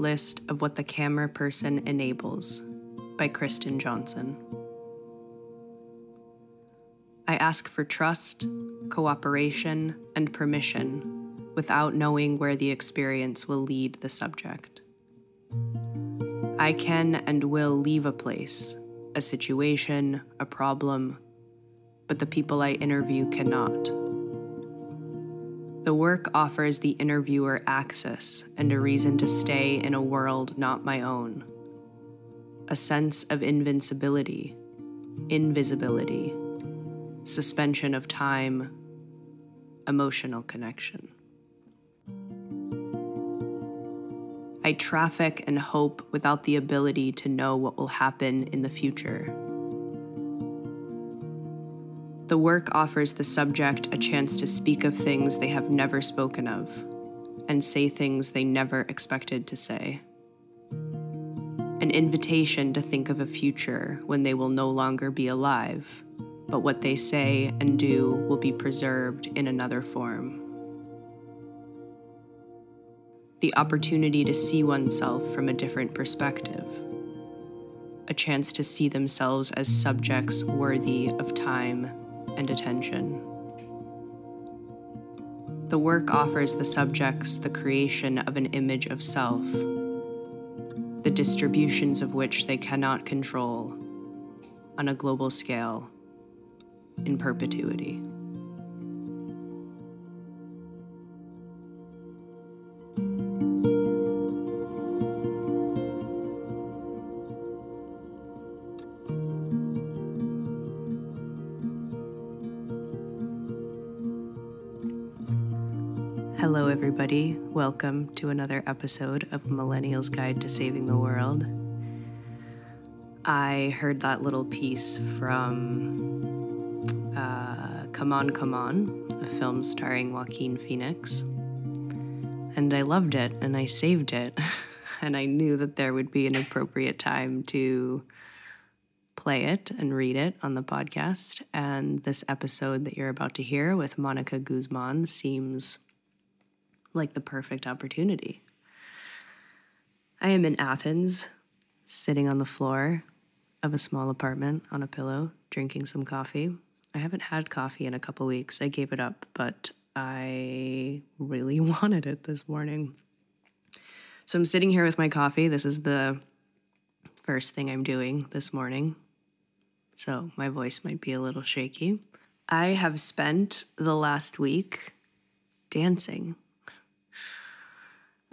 List of What the Camera Person Enables by Kirsten Johnson. I ask for trust, cooperation, and permission without knowing where the experience will lead the subject. I can and will leave a place, a situation, a problem, but the people I interview cannot. The work offers the interviewer access and a reason to stay in a world not my own. A sense of invincibility, invisibility, suspension of time, emotional connection. I traffic and hope without the ability to know what will happen in the future. The work offers the subject a chance to speak of things they have never spoken of and say things they never expected to say. An invitation to think of a future when they will no longer be alive, but what they say and do will be preserved in another form. The opportunity to see oneself from a different perspective a chance to see themselves as subjects worthy of time and attention. The work offers the subjects the creation of an image of self, the distributions of which they cannot control on a global scale in perpetuity. Everybody. Welcome to another episode of Millennial's Guide to Saving the World. I heard that little piece from uh, Come On, Come On, a film starring Joaquin Phoenix. And I loved it and I saved it. and I knew that there would be an appropriate time to play it and read it on the podcast. And this episode that you're about to hear with Mónica Guzmán seems like the perfect opportunity. I am in Athens, sitting on the floor of a small apartment on a pillow, drinking some coffee. I haven't had coffee in a couple weeks. I gave it up, but I really wanted it this morning. So I'm sitting here with my coffee. This is the first thing I'm doing this morning. So my voice might be a little shaky. I have spent the last week dancing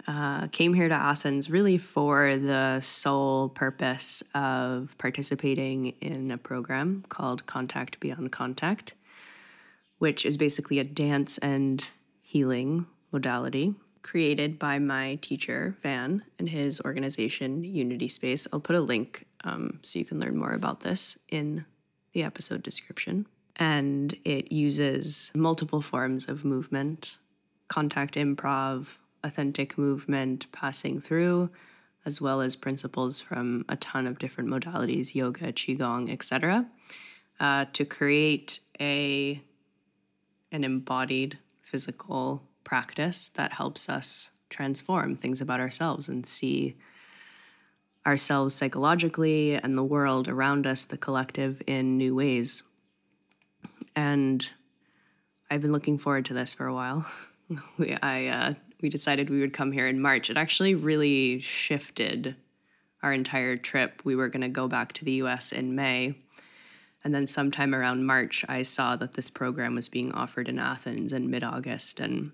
uh, came here to Athens really for the sole purpose of participating in a program called Contact Beyond Contact, which is basically a dance and healing modality created by my teacher, Van, and his organization, Unity Space. I'll put a link um, so you can learn more about this in the episode description. And it uses multiple forms of movement, contact improv, authentic movement passing through, as well as principles from a ton of different modalities, yoga, qigong, etc., uh, to create a an embodied physical practice that helps us transform things about ourselves and see ourselves psychologically and the world around us, the collective, in new ways. And I've been looking forward to this for a while. I, uh, we decided we would come here in March. It actually really shifted our entire trip. We were going to go back to the US in May. And then sometime around March, I saw that this program was being offered in Athens in mid August and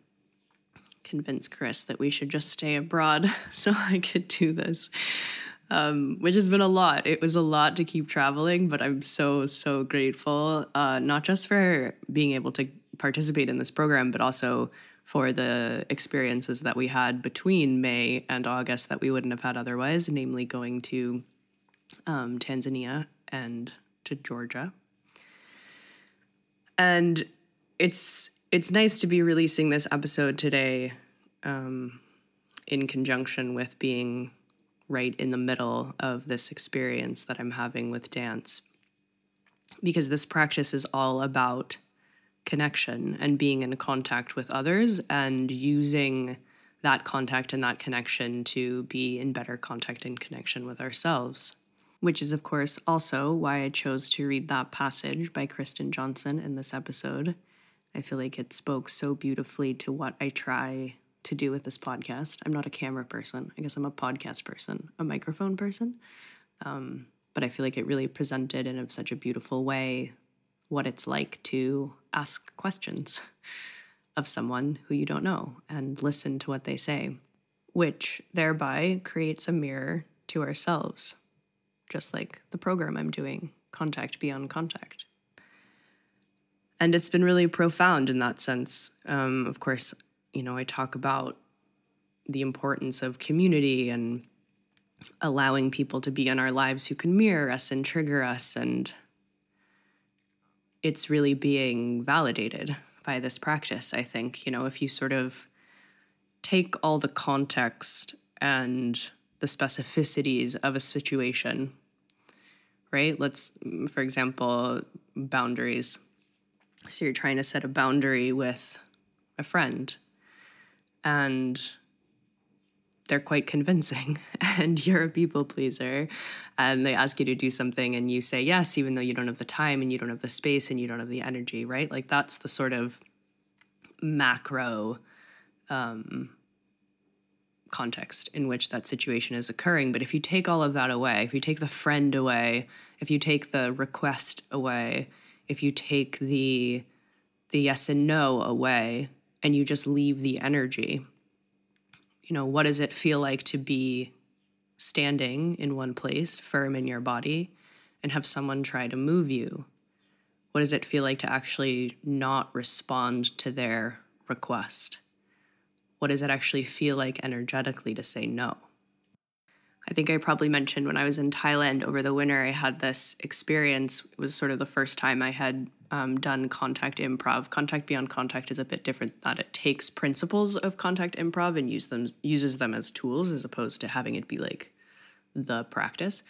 convinced Chris that we should just stay abroad so I could do this um, which has been a lot. It was a lot to keep traveling, but I'm so, so grateful, uh, not just for being able to participate in this program, but also for the experiences that we had between May and August that we wouldn't have had otherwise, namely going to um, Tanzania and to Georgia. And it's it's nice to be releasing this episode today um, in conjunction with being right in the middle of this experience that I'm having with dance. Because this practice is all about connection and being in contact with others and using that contact and that connection to be in better contact and connection with ourselves. Which is, of course, also why I chose to read that passage by Kirsten Johnson in this episode. I feel like it spoke so beautifully to what I try to do with this podcast. I'm not a camera person. I guess I'm a podcast person, a microphone person. Um, but I feel like it really presented in such a beautiful way what it's like to ask questions of someone who you don't know and listen to what they say, which thereby creates a mirror to ourselves, just like the program I'm doing, Contact Beyond Contact. And it's been really profound in that sense. Um, of course, you know, I talk about the importance of community and allowing people to be in our lives who can mirror us and trigger us. And it's really being validated by this practice, I think. You know, if you sort of take all the context and the specificities of a situation, right? Let's, for example, boundaries. So you're trying to set a boundary with a friend and they're quite convincing and you're a people pleaser and they ask you to do something and you say yes even though you don't have the time and you don't have the space and you don't have the energy right like that's the sort of macro um, context in which that situation is occurring but if you take all of that away if you take the friend away if you take the request away if you take the the yes and no away and you just leave the energy. You know, what does it feel like to be standing in one place, firm in your body, and have someone try to move you? What does it feel like to actually not respond to their request? What does it actually feel like energetically to say no? I think I probably mentioned when I was in Thailand over the winter, I had this experience. It was sort of the first time I had um, done contact improv. Contact beyond contact is a bit different that it takes principles of contact improv and use them uses them as tools as opposed to having it be like the practice.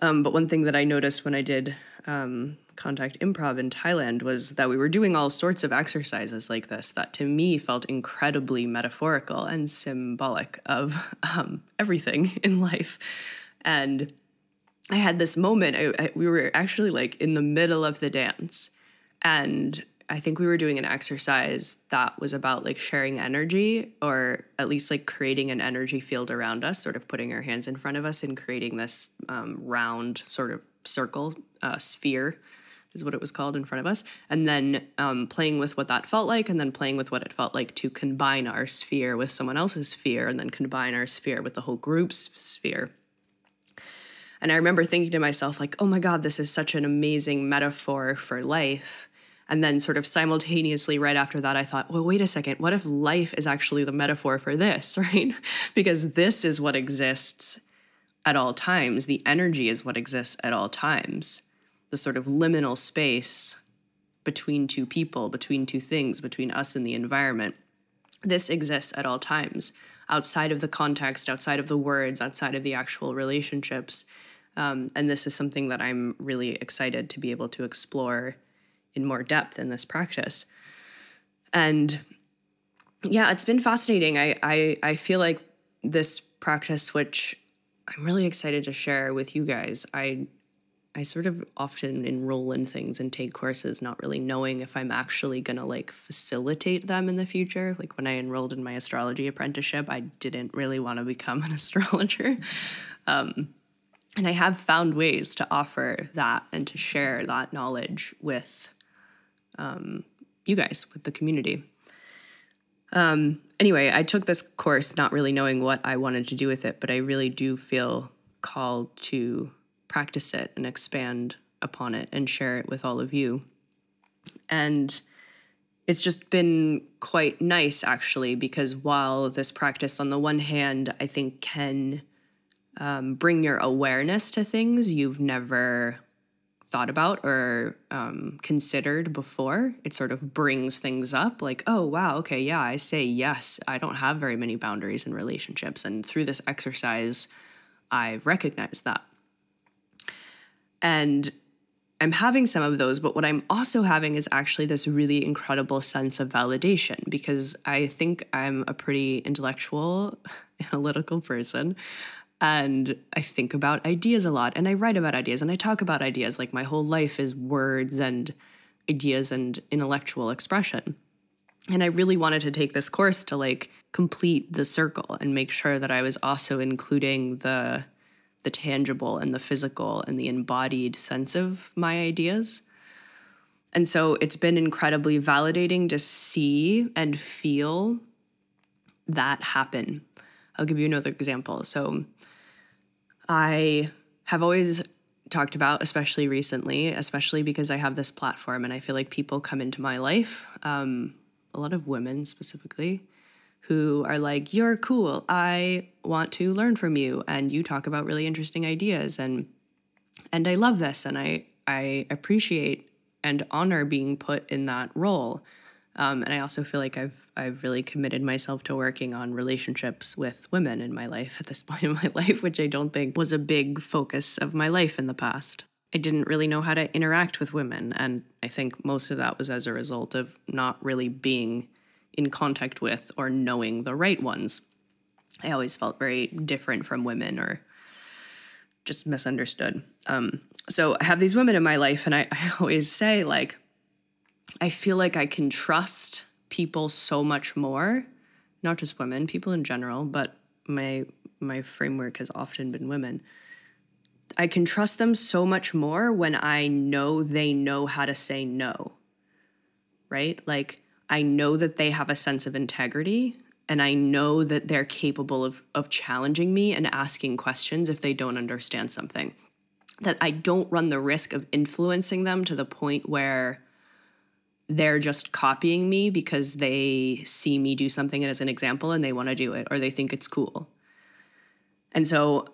Um, but one thing that I noticed when I did um, contact improv in Thailand was that we were doing all sorts of exercises like this that to me felt incredibly metaphorical and symbolic of um, everything in life. And I had this moment. I, I, we were actually like in the middle of the dance, and I think we were doing an exercise that was about like sharing energy, or at least like creating an energy field around us, sort of putting our hands in front of us and creating this um, round sort of circle uh, sphere is what it was called in front of us and then um, playing with what that felt like and then playing with what it felt like to combine our sphere with someone else's sphere and then combine our sphere with the whole group's sphere and I remember thinking to myself, like, oh my God, this is such an amazing metaphor for life. And then, sort of simultaneously, right after that, I thought, well, wait a second, what if life is actually the metaphor for this, right? because this is what exists at all times. The energy is what exists at all times. The sort of liminal space between two people, between two things, between us and the environment. This exists at all times, outside of the context, outside of the words, outside of the actual relationships. Um, and this is something that I'm really excited to be able to explore in more depth in this practice. And yeah, it's been fascinating. I I, I feel like this practice, which I'm really excited to share with you guys. I I sort of often enroll in things and take courses not really knowing if I'm actually going to like facilitate them in the future. Like when I enrolled in my astrology apprenticeship, I didn't really want to become an astrologer. Um, and I have found ways to offer that and to share that knowledge with um, you guys, with the community. Um, anyway, I took this course not really knowing what I wanted to do with it, but I really do feel called to practice it and expand upon it and share it with all of you. And it's just been quite nice actually, because while this practice, on the one hand, I think can um, bring your awareness to things you've never thought about or um, considered before. It sort of brings things up like, oh, wow, okay, yeah, I say yes. I don't have very many boundaries in relationships. And through this exercise, I've recognized that. And I'm having some of those, but what I'm also having is actually this really incredible sense of validation because I think I'm a pretty intellectual, analytical person. And I think about ideas a lot and I write about ideas and I talk about ideas. Like my whole life is words and ideas and intellectual expression. And I really wanted to take this course to like complete the circle and make sure that I was also including the the tangible and the physical and the embodied sense of my ideas. And so it's been incredibly validating to see and feel that happen. I'll give you another example. So I have always talked about, especially recently, especially because I have this platform and I feel like people come into my life, um, a lot of women specifically, who are like, You're cool. I want to learn from you. And you talk about really interesting ideas. And and I love this and I I appreciate and honor being put in that role. Um, and I also feel like I've I've really committed myself to working on relationships with women in my life at this point in my life, which I don't think was a big focus of my life in the past. I didn't really know how to interact with women, and I think most of that was as a result of not really being in contact with or knowing the right ones. I always felt very different from women or just misunderstood. Um, so I have these women in my life, and I, I always say, like, I feel like I can trust people so much more, not just women, people in general, but my my framework has often been women. I can trust them so much more when I know they know how to say no. Right? Like I know that they have a sense of integrity and I know that they're capable of, of challenging me and asking questions if they don't understand something. That I don't run the risk of influencing them to the point where they're just copying me because they see me do something as an example and they want to do it or they think it's cool. And so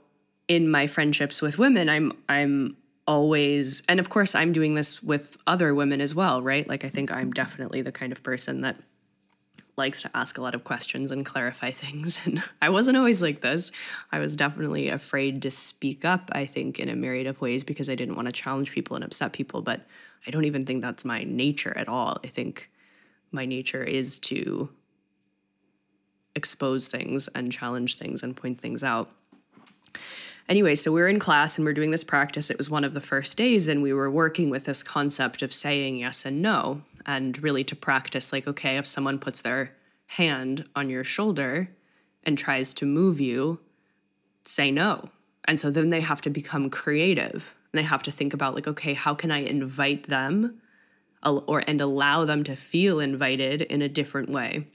in my friendships with women, I'm I'm always and of course i'm doing this with other women as well right like i think i'm definitely the kind of person that likes to ask a lot of questions and clarify things and i wasn't always like this. I was definitely afraid to speak up i think in a myriad of ways because i didn't want to challenge people and upset people but i don't even think that's my nature at all. I think my nature is to expose things and challenge things and point things out. Anyway, so we are in class and we we're doing this practice. It was one of the first days, and we were working with this concept of saying yes and no, and really to practice like, okay, if someone puts their hand on your shoulder and tries to move you, say no. And so then they have to become creative. And they have to think about like, okay, how can I invite them or and allow them to feel invited in a different way?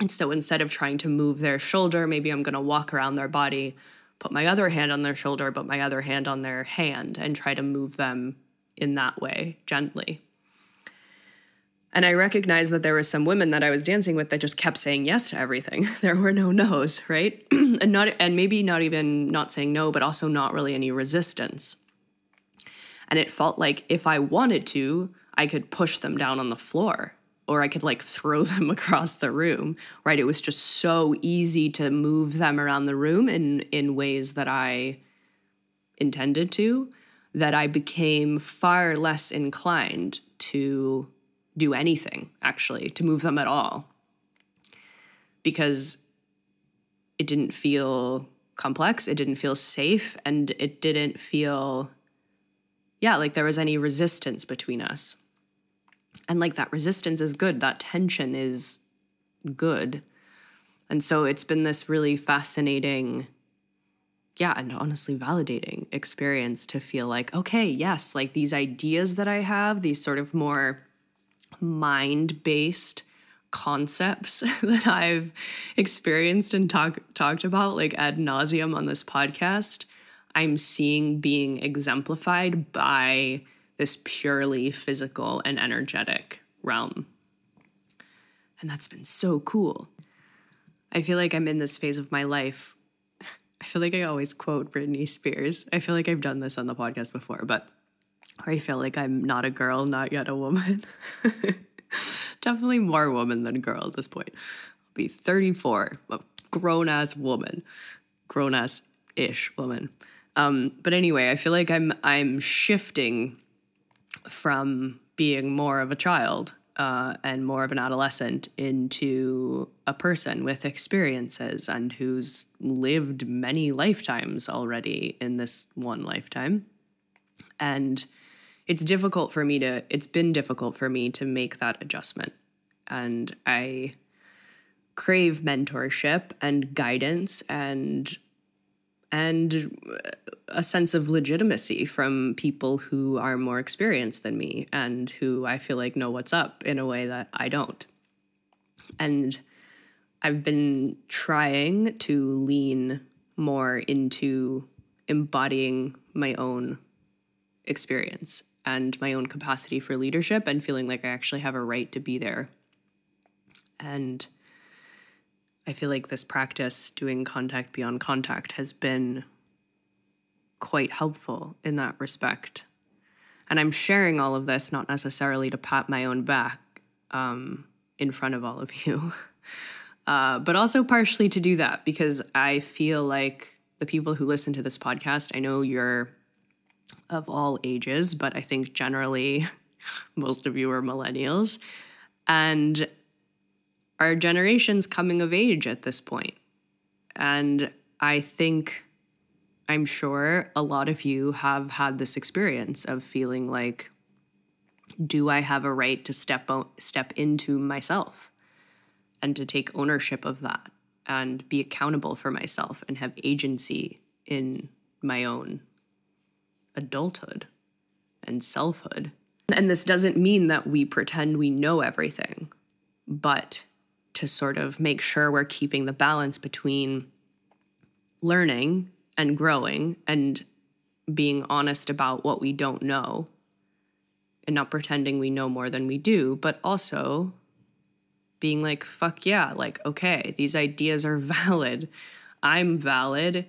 And so instead of trying to move their shoulder, maybe I'm going to walk around their body put my other hand on their shoulder, but my other hand on their hand and try to move them in that way gently. And I recognized that there were some women that I was dancing with that just kept saying yes to everything. There were no no's, right? and not and maybe not even not saying no, but also not really any resistance. And it felt like if I wanted to, I could push them down on the floor or I could like throw them across the room, right? It was just so easy to move them around the room in in ways that I intended to that I became far less inclined to do anything actually, to move them at all. Because it didn't feel complex. It didn't feel safe. And it didn't feel, yeah, like there was any resistance between us. And like that resistance is good, that tension is good. And so it's been this really fascinating, yeah, and honestly validating experience to feel like, okay, yes, like these ideas that I have, these sort of more mind based concepts that I've experienced and talk, talked about like ad nauseum on this podcast, I'm seeing being exemplified by this purely physical and energetic realm. And that's been so cool. I feel like I'm in this phase of my life. I feel like I always quote Britney Spears. I feel like I've done this on the podcast before, but I feel like I'm not a girl, not yet a woman. Definitely more woman than girl at this point. I'll be 34, a grown ass woman, grown ass ish woman. Um, but anyway, I feel like I'm I'm shifting from being more of a child uh, and more of an adolescent into a person with experiences and who's lived many lifetimes already in this one lifetime. And it's difficult for me to, it's been difficult for me to make that adjustment. And I crave mentorship and guidance and and a sense of legitimacy from people who are more experienced than me and who I feel like know what's up in a way that I don't. And I've been trying to lean more into embodying my own experience and my own capacity for leadership and feeling like I actually have a right to be there. And I feel like this practice, doing contact beyond contact, has been quite helpful in that respect. And I'm sharing all of this not necessarily to pat my own back um, in front of all of you, uh, but also partially to do that because I feel like the people who listen to this podcast, I know you're of all ages, but I think generally most of you are millennials. And our generation's coming of age at this point. And I think, I'm sure a lot of you have had this experience of feeling like, do I have a right to step o- step into myself and to take ownership of that and be accountable for myself and have agency in my own adulthood and selfhood. And this doesn't mean that we pretend we know everything, but to sort of make sure we're keeping the balance between learning and growing and being honest about what we don't know and not pretending we know more than we do, but also being like, fuck yeah, like, okay, these ideas are valid. I'm valid.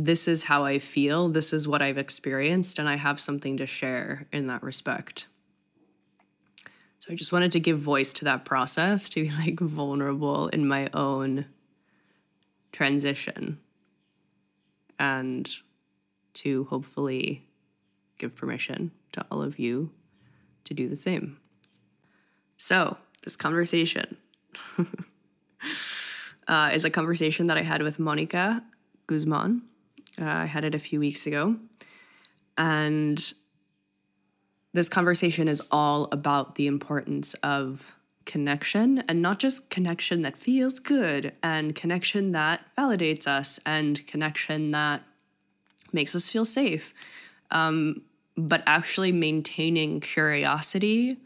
This is how I feel. This is what I've experienced. And I have something to share in that respect. So I just wanted to give voice to that process, to be like vulnerable in my own transition and to hopefully give permission to all of you to do the same. So, this conversation uh, is a conversation that I had with Mónica Guzmán. Uh, I had it a few weeks ago. And this conversation is all about the importance of connection and not just connection that feels good and connection that validates us and connection that makes us feel safe, um, but actually maintaining curiosity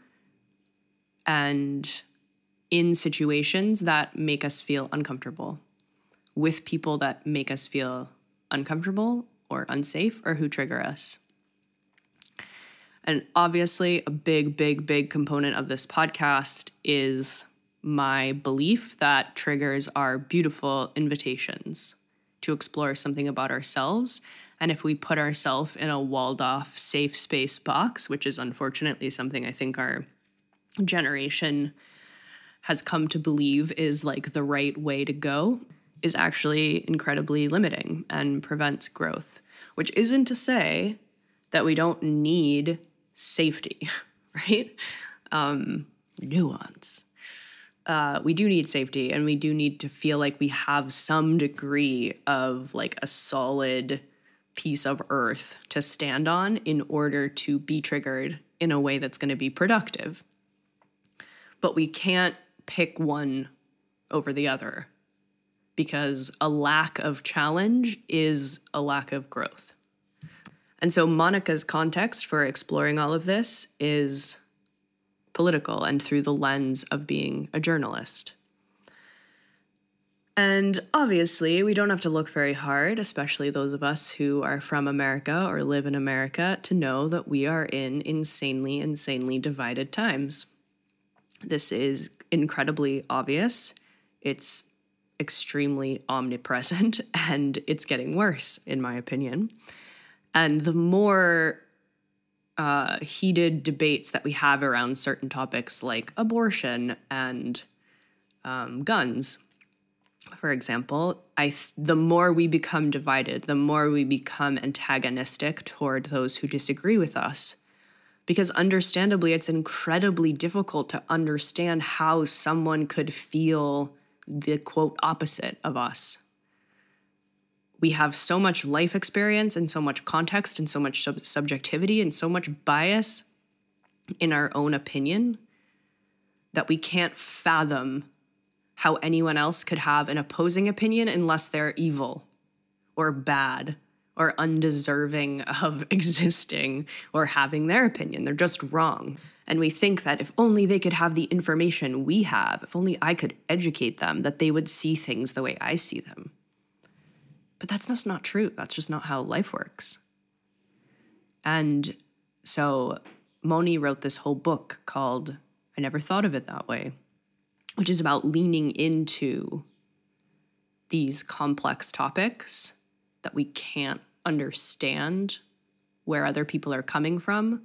and in situations that make us feel uncomfortable with people that make us feel uncomfortable or unsafe or who trigger us. And obviously, a big, big, big component of this podcast is my belief that triggers are beautiful invitations to explore something about ourselves. And if we put ourselves in a walled off, safe space box, which is unfortunately something I think our generation has come to believe is like the right way to go, is actually incredibly limiting and prevents growth. Which isn't to say that we don't need safety, right? Um, nuance. uh, we do need safety and we do need to feel like we have some degree of like a solid piece of earth to stand on in order to be triggered in a way that's going to be productive. But we can't pick one over the other because a lack of challenge is a lack of growth. And so Monica's context for exploring all of this is political and through the lens of being a journalist. And obviously, we don't have to look very hard, especially those of us who are from America or live in America, to know that we are in insanely, insanely divided times. This is incredibly obvious. It's extremely omnipresent and it's getting worse, in my opinion. And the more uh, heated debates that we have around certain topics like abortion and um, guns, for example, I th- the more we become divided, the more we become antagonistic toward those who disagree with us. Because understandably, it's incredibly difficult to understand how someone could feel the quote opposite of us. We have so much life experience and so much context and so much sub- subjectivity and so much bias in our own opinion that we can't fathom how anyone else could have an opposing opinion unless they're evil or bad or undeserving of existing or having their opinion. They're just wrong. And we think that if only they could have the information we have, if only I could educate them, that they would see things the way I see them. But that's just not true. That's just not how life works. And so Móni wrote this whole book called I Never Thought of It That Way, which is about leaning into these complex topics that we can't understand where other people are coming from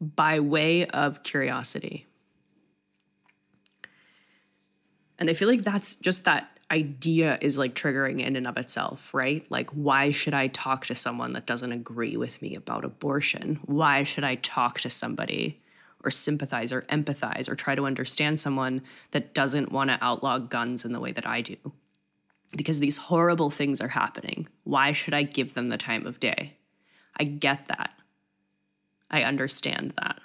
by way of curiosity. And I feel like that's just that idea is like triggering in and of itself, right? Like, why should I talk to someone that doesn't agree with me about abortion? Why should I talk to somebody or sympathize or empathize or try to understand someone that doesn't want to outlaw guns in the way that I do? Because these horrible things are happening. Why should I give them the time of day? I get that. I understand that.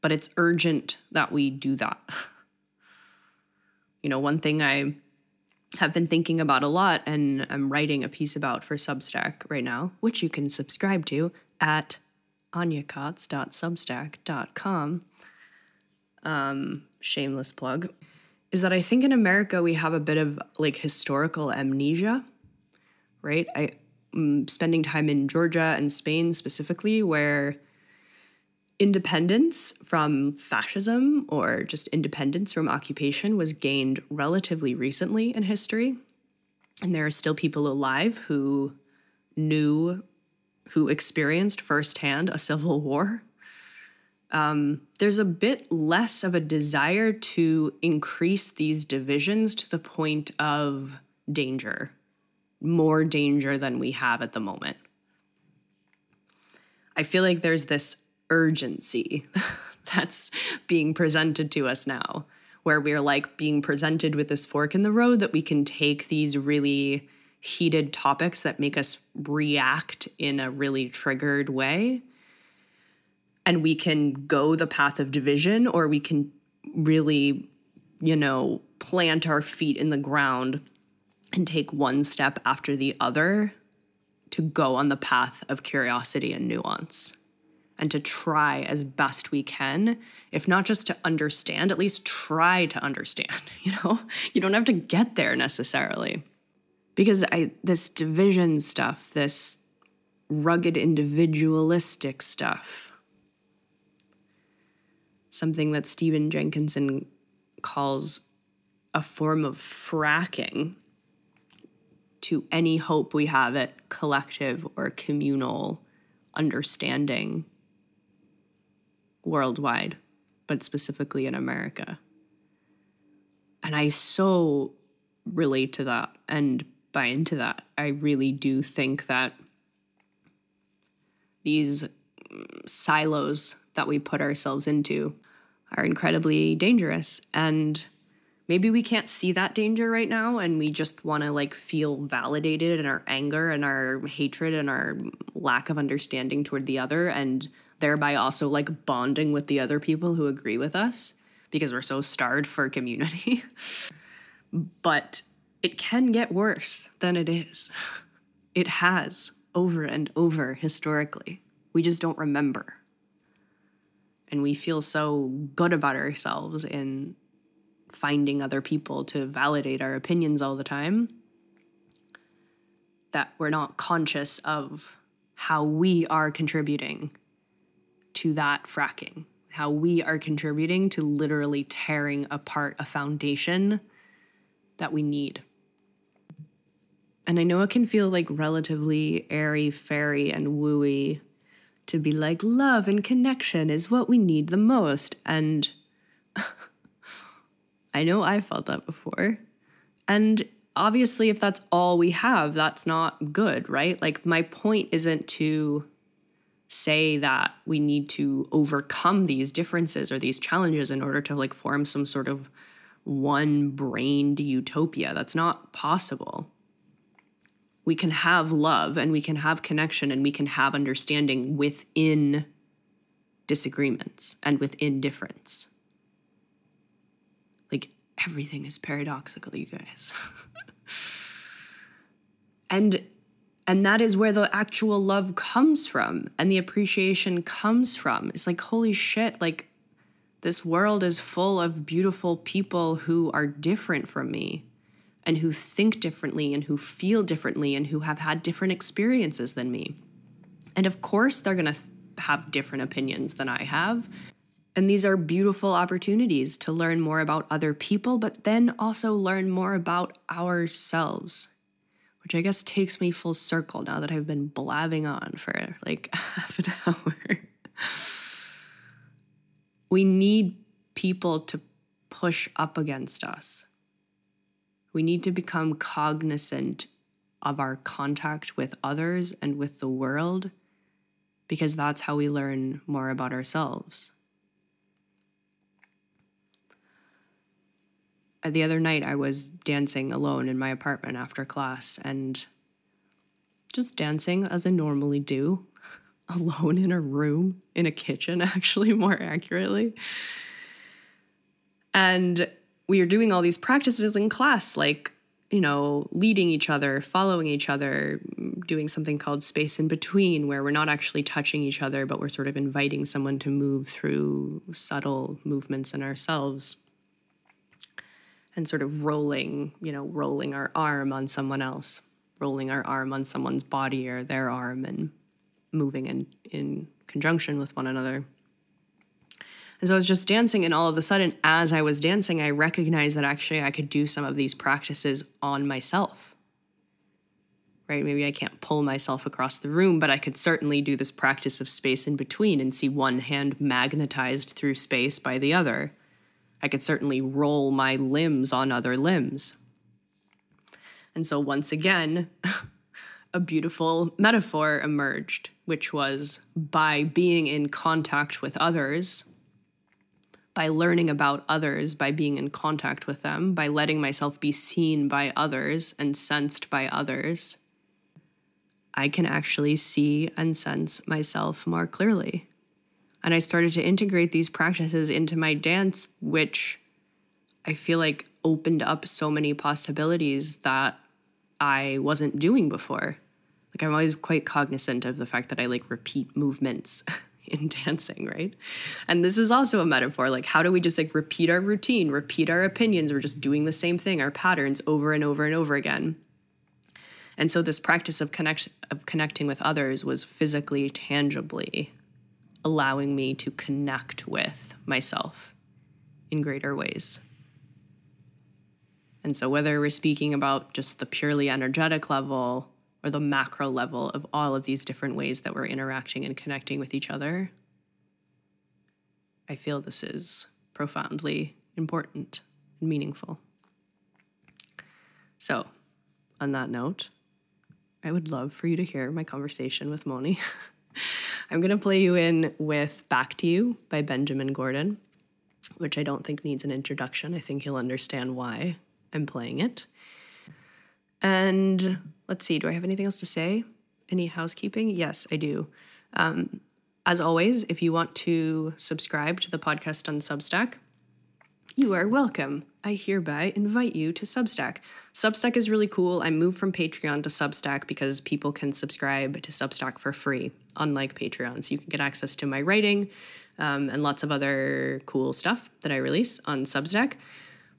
But it's urgent that we do that. you know, one thing I have been thinking about a lot and I'm writing a piece about for Substack right now, which you can subscribe to at anyakotz.substack.com. Um, shameless plug. Is that I think in America we have a bit of like historical amnesia, right? I mm, spending time in Georgia and Spain specifically where independence from fascism or just independence from occupation was gained relatively recently in history. And there are still people alive who knew, who experienced firsthand a civil war. Um, there's a bit less of a desire to increase these divisions to the point of danger, more danger than we have at the moment. I feel like there's this urgency that's being presented to us now, where we're like being presented with this fork in the road that we can take these really heated topics that make us react in a really triggered way. And we can go the path of division, or we can really, you know, plant our feet in the ground and take one step after the other to go on the path of curiosity and nuance and to try as best we can, if not just to understand, at least try to understand. You know, you don't have to get there necessarily. Because I this division stuff, this rugged individualistic stuff, something that Stephen Jenkinson calls a form of fracking to any hope we have at collective or communal understanding worldwide, but specifically in America. And I so relate to that and buy into that. I really do think that these silos that we put ourselves into are incredibly dangerous. And maybe we can't see that danger right now and we just want to like feel validated in our anger and our hatred and our lack of understanding toward the other and thereby also like bonding with the other people who agree with us because we're so starved for community. but it can get worse than it is. It has over and over historically. We just don't remember. And we feel so good about ourselves in finding other people to validate our opinions all the time that we're not conscious of how we are contributing to that fracking, how we are contributing to literally tearing apart a foundation that we need. And I know it can feel like relatively airy fairy and wooey to be like, love and connection is what we need the most. And I know I felt that before. And obviously, if that's all we have, that's not good, right? Like, my point isn't to say that we need to overcome these differences or these challenges in order to like form some sort of one brained utopia. That's not possible we can have love and we can have connection and we can have understanding within disagreements and within difference. Like everything is paradoxical, you guys. and and that is where the actual love comes from and the appreciation comes from. It's like holy shit, like this world is full of beautiful people who are different from me and who think differently and who feel differently and who have had different experiences than me. And of course, they're going to have different opinions than I have. And these are beautiful opportunities to learn more about other people, but then also learn more about ourselves, which I guess takes me full circle now that I've been blabbing on for like half an hour. we need people to push up against us. We need to become cognizant of our contact with others and with the world because that's how we learn more about ourselves. Uh, the other night, I was dancing alone in my apartment after class and just dancing as I normally do, alone in a room, in a kitchen, actually, more accurately. And we are doing all these practices in class, like, you know, leading each other, following each other, doing something called space in between, where we're not actually touching each other, but we're sort of inviting someone to move through subtle movements in ourselves. And sort of rolling, you know, rolling our arm on someone else, rolling our arm on someone's body or their arm and moving in, in conjunction with one another. And so I was just dancing, and all of a sudden, as I was dancing, I recognized that actually I could do some of these practices on myself. Right? Maybe I can't pull myself across the room, but I could certainly do this practice of space in between and see one hand magnetized through space by the other. I could certainly roll my limbs on other limbs. And so, once again, a beautiful metaphor emerged, which was by being in contact with others, by learning about others, by being in contact with them, by letting myself be seen by others and sensed by others, I can actually see and sense myself more clearly. And I started to integrate these practices into my dance, which I feel like opened up so many possibilities that I wasn't doing before. Like I'm always quite cognizant of the fact that I like repeat movements in dancing, right? And this is also a metaphor. Like, how do we just like repeat our routine, repeat our opinions? We're just doing the same thing, our patterns over and over and over again. And so this practice of connection of connecting with others was physically, tangibly allowing me to connect with myself in greater ways. And so whether we're speaking about just the purely energetic level or the macro level of all of these different ways that we're interacting and connecting with each other, I feel this is profoundly important and meaningful. So, on that note, I would love for you to hear my conversation with Móni. I'm going to play you in with Back to You by Benjamin Gordon. which I don't think needs an introduction. I think you'll understand why I'm playing it. And let's see, do I have anything else to say? Any housekeeping? Yes, I do. Um, as always, if you want to subscribe to the podcast on Substack, you are welcome. I hereby invite you to Substack. Substack is really cool. I moved from Patreon to Substack because people can subscribe to Substack for free, unlike Patreon. So you can get access to my writing um, and lots of other cool stuff that I release on Substack.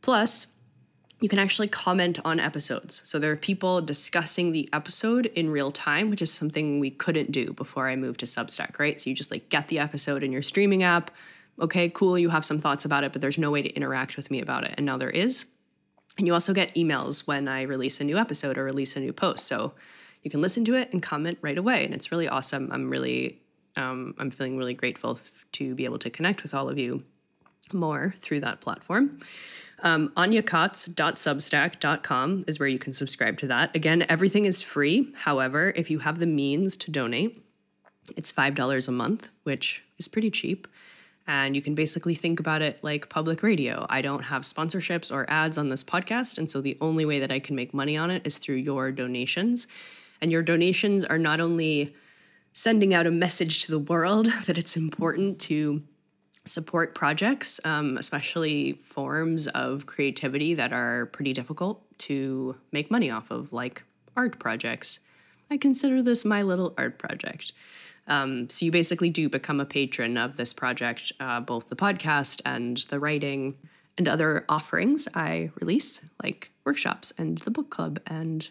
Plus, you can actually comment on episodes. So there are people discussing the episode in real time, which is something we couldn't do before I moved to Substack, right? So you just like get the episode in your streaming app. Okay, cool, you have some thoughts about it, but there's no way to interact with me about it. And now there is. And you also get emails when I release a new episode or release a new post. So you can listen to it and comment right away. And it's really awesome. I'm really, um, I'm feeling really grateful to be able to connect with all of you more through that platform. Um, anyakotz.substack.com is where you can subscribe to that. Again, everything is free. However, if you have the means to donate, it's $5 a month, which is pretty cheap. And you can basically think about it like public radio. I don't have sponsorships or ads on this podcast. And so the only way that I can make money on it is through your donations. And your donations are not only sending out a message to the world that it's important to support projects, um, especially forms of creativity that are pretty difficult to make money off of, like art projects. I consider this my little art project. Um, so you basically do become a patron of this project, uh, both the podcast and the writing and other offerings I release, like workshops and the book club and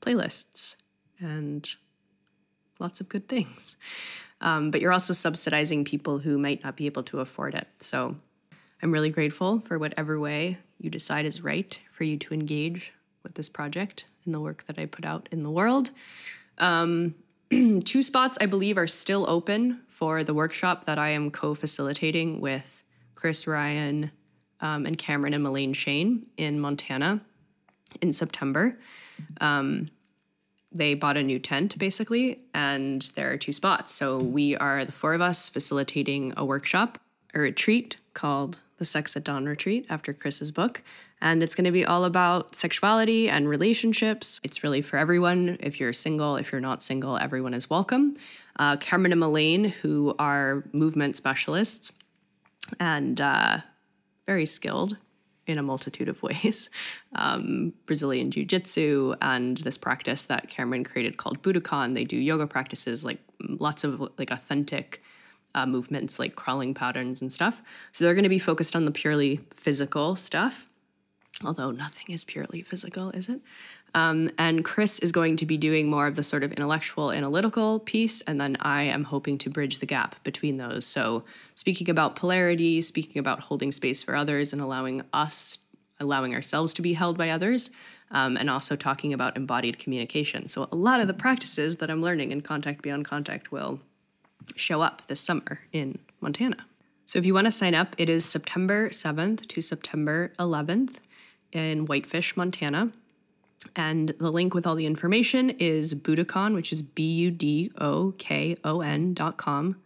playlists and lots of good things. Um, but you're also subsidizing people who might not be able to afford it. So I'm really grateful for whatever way you decide is right for you to engage with this project and the work that I put out in the world. Um, two spots, I believe, are still open for the workshop that I am co facilitating with Chris Ryan um, and Cameron and Melayne Shayne in Montana in September. Um, they bought a new tent basically, and there are two spots. So we are the four of us facilitating a workshop, a retreat called the Sex at Dawn Retreat after Chris's book. And it's going to be all about sexuality and relationships. It's really for everyone. If you're single, if you're not single, everyone is welcome. Uh, Cameron and Melayne, who are movement specialists and uh, very skilled, in a multitude of ways. Um, Brazilian Jiu Jitsu and this practice that Cameron created called Budokon. They do yoga practices, like lots of like authentic uh, movements, like crawling patterns and stuff. So they're going to be focused on the purely physical stuff. Although nothing is purely physical, is it? Um, and Chris is going to be doing more of the sort of intellectual, analytical piece. And then I am hoping to bridge the gap between those. So, speaking about polarity, speaking about holding space for others and allowing us, allowing ourselves to be held by others, um, and also talking about embodied communication. So, a lot of the practices that I'm learning in Contact Beyond Contact will show up this summer in Montana. So, if you want to sign up, it is September 7th to September 11th in Whitefish, Montana. And the link with all the information is Budokon, which is B U D O K O N dot com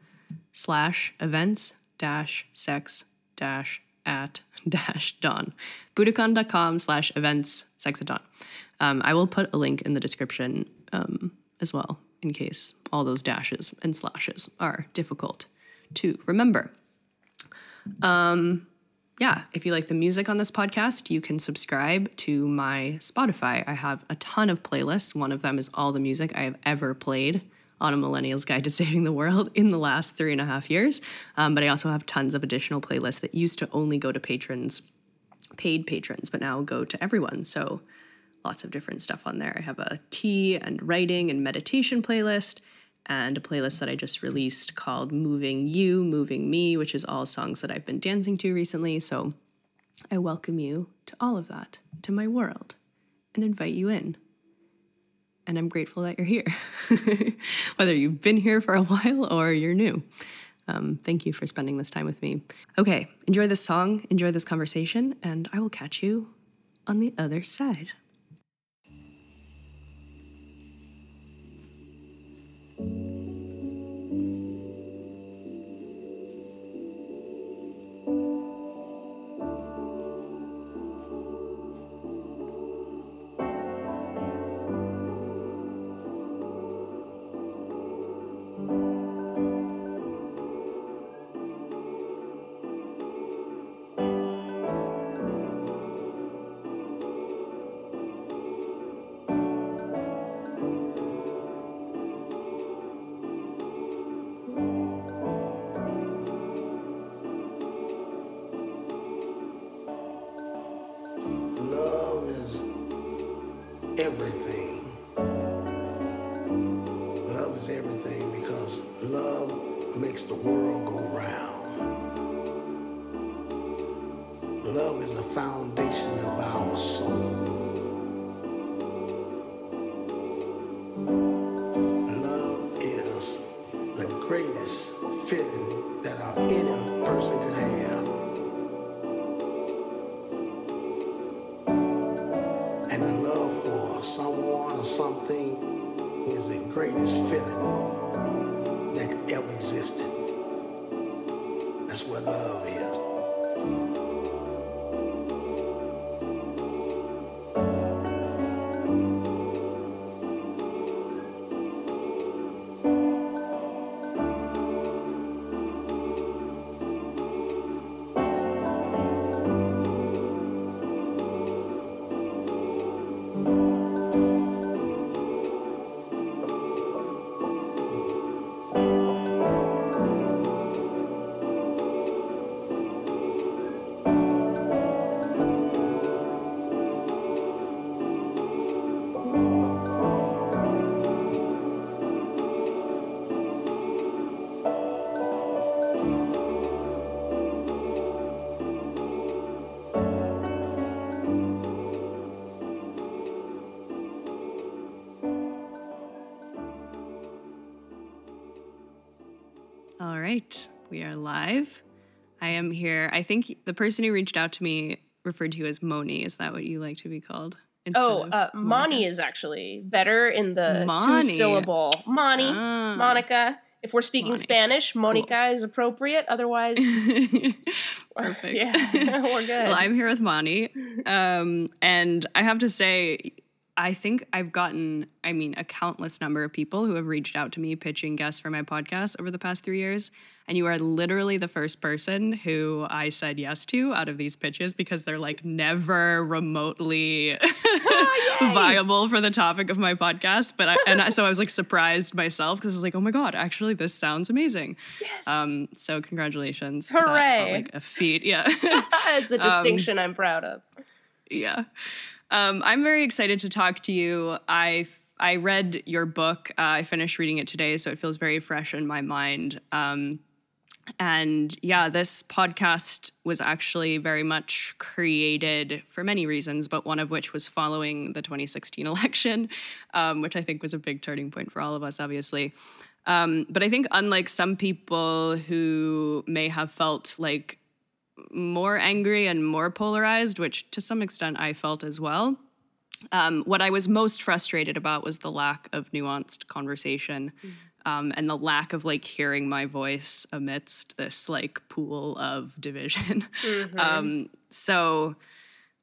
slash events dash sex dash at dash dawn. Budokon.com slash events sex at dawn. Um, I will put a link in the description um, as well in case all those dashes and slashes are difficult to remember. Um, yeah, if you like the music on this podcast, you can subscribe to my Spotify. I have a ton of playlists. One of them is all the music I have ever played on a Millennial's Guide to Saving the World in the last three and a half years. Um, but I also have tons of additional playlists that used to only go to patrons, paid patrons, but now go to everyone. So lots of different stuff on there. I have a tea and writing and meditation playlist and a playlist that I just released called Moving You, Moving Me, which is all songs that I've been dancing to recently. So I welcome you to all of that, to my world, and invite you in. And I'm grateful that you're here, whether you've been here for a while or you're new. Um, thank you for spending this time with me. Okay, enjoy this song, enjoy this conversation, and I will catch you on the other side. Live. I am here. I think the person who reached out to me referred to you as Móni. Is that what you like to be called? Oh, uh, Móni is actually better in the Móni. two syllable. Móni, Ah. Mónica. If we're speaking Móni. Spanish, Mónica is appropriate. Otherwise, Perfect. yeah, we're good. Well, I'm here with Móni. Um, and I have to say, I think I've gotten, I mean, a countless number of people who have reached out to me pitching guests for my podcast over the past three years. And you are literally the first person who I said yes to out of these pitches because they're like never remotely viable for the topic of my podcast. But I, and I, so I was like surprised myself because I was like, oh my God, actually, this sounds amazing. yes. Um, so congratulations. Hooray. like a feat. Yeah. it's a distinction I'm proud of. yeah. Um, I'm very excited to talk to you. I I read your book. Uh, I finished reading it today, so it feels very fresh in my mind. Um, and yeah, this podcast was actually very much created for many reasons, but one of which was following the 2016 election, um, which I think was a big turning point for all of us, obviously. Um, but I think, unlike some people who may have felt like more angry and more polarized, which to some extent I felt as well. Um, what I was most frustrated about was the lack of nuanced conversation um, and the lack of like hearing my voice amidst this like pool of division. um, so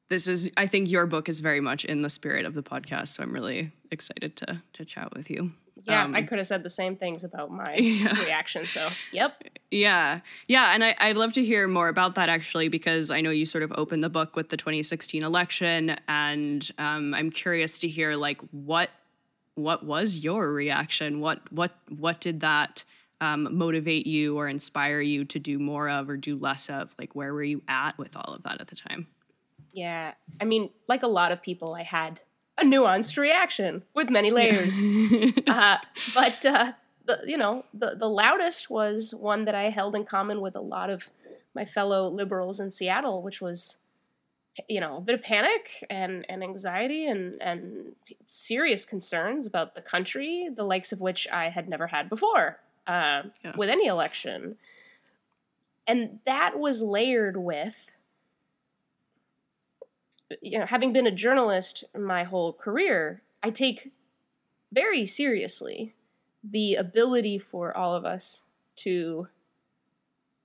this is, I think your book is very much in the spirit of the podcast. So I'm really excited to to chat with you. Yeah, Um, I could have said the same things about my Yeah. reaction. So, yep. Yeah. Yeah. And I, I'd love to hear more about that actually, because I know you sort of opened the book with the 2016 election. And um, I'm curious to hear like what what was your reaction? What what what did that um, motivate you or inspire you to do more of or do less of? Like where were you at with all of that at the time? Yeah. I mean, like a lot of people, I had a nuanced reaction with many layers. uh, but uh, the you know the the loudest was one that I held in common with a lot of my fellow liberals in Seattle, which was you know a bit of panic and and anxiety and and serious concerns about the country, the likes of which I had never had before uh, Yeah. with any election, and that was layered with you know having been a journalist my whole career i take very seriously the ability for all of us to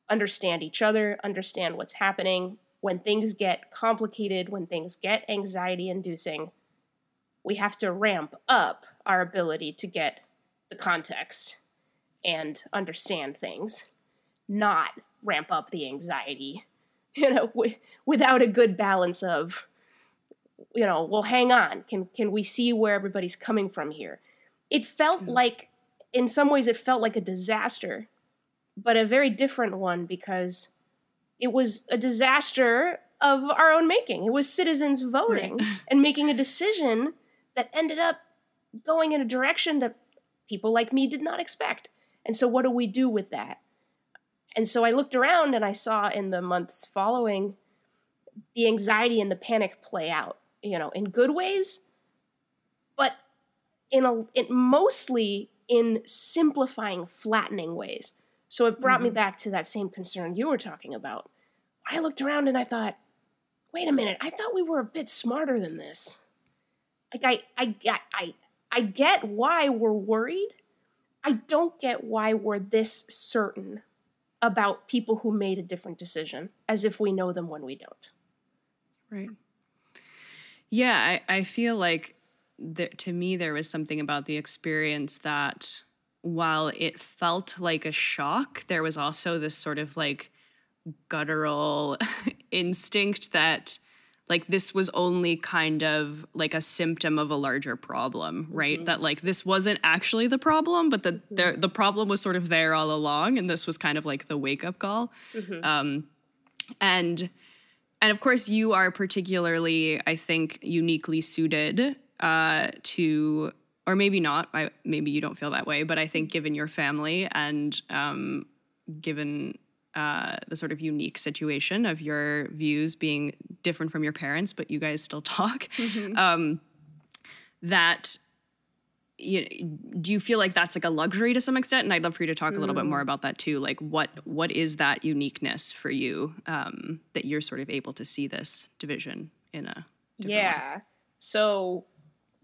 understand each other understand what's happening. When things get complicated when things get anxiety inducing we have to ramp up our ability to get the context and understand things not ramp up the anxiety you know w- without a good balance of you know well hang on. Can can we see where everybody's coming from here? It felt Yeah. like in some ways it felt like a disaster but a very different one because it was a disaster of our own making. It was citizens voting and making a decision that ended up going in a direction that people like me did not expect. And so what do we do with that? And so I looked around and I saw in the months following the anxiety and the panic play out, you know, in good ways, but in a in mostly in simplifying, flattening ways. So it brought mm-hmm. me back to that same concern you were talking about. I looked around and I thought, wait a minute, I thought we were a bit smarter than this. Like I I I I get why we're worried. I don't get why we're this certain about people who made a different decision as if we know them when we don't. Right. Yeah, I, I feel like there, to me, there was something about the experience that while it felt like a shock, there was also this sort of like guttural instinct that like this was only kind of like a symptom of a larger problem right mm-hmm. that like this wasn't actually the problem but the, mm-hmm. the the problem was sort of there all along and this was kind of like the wake up call mm-hmm. um and and of course you are particularly i think uniquely suited uh, to, or maybe not. I, maybe you don't feel that way, but I think given your family and um, given uh, the sort of unique situation of your views being different from your parents, but you guys still talk, mm-hmm. um, that you do you feel like that's like a luxury to some extent and i'd love for you to talk a little bit more mm. about that too like what what is that uniqueness for you um, that you're sort of able to see this division in a yeah way? so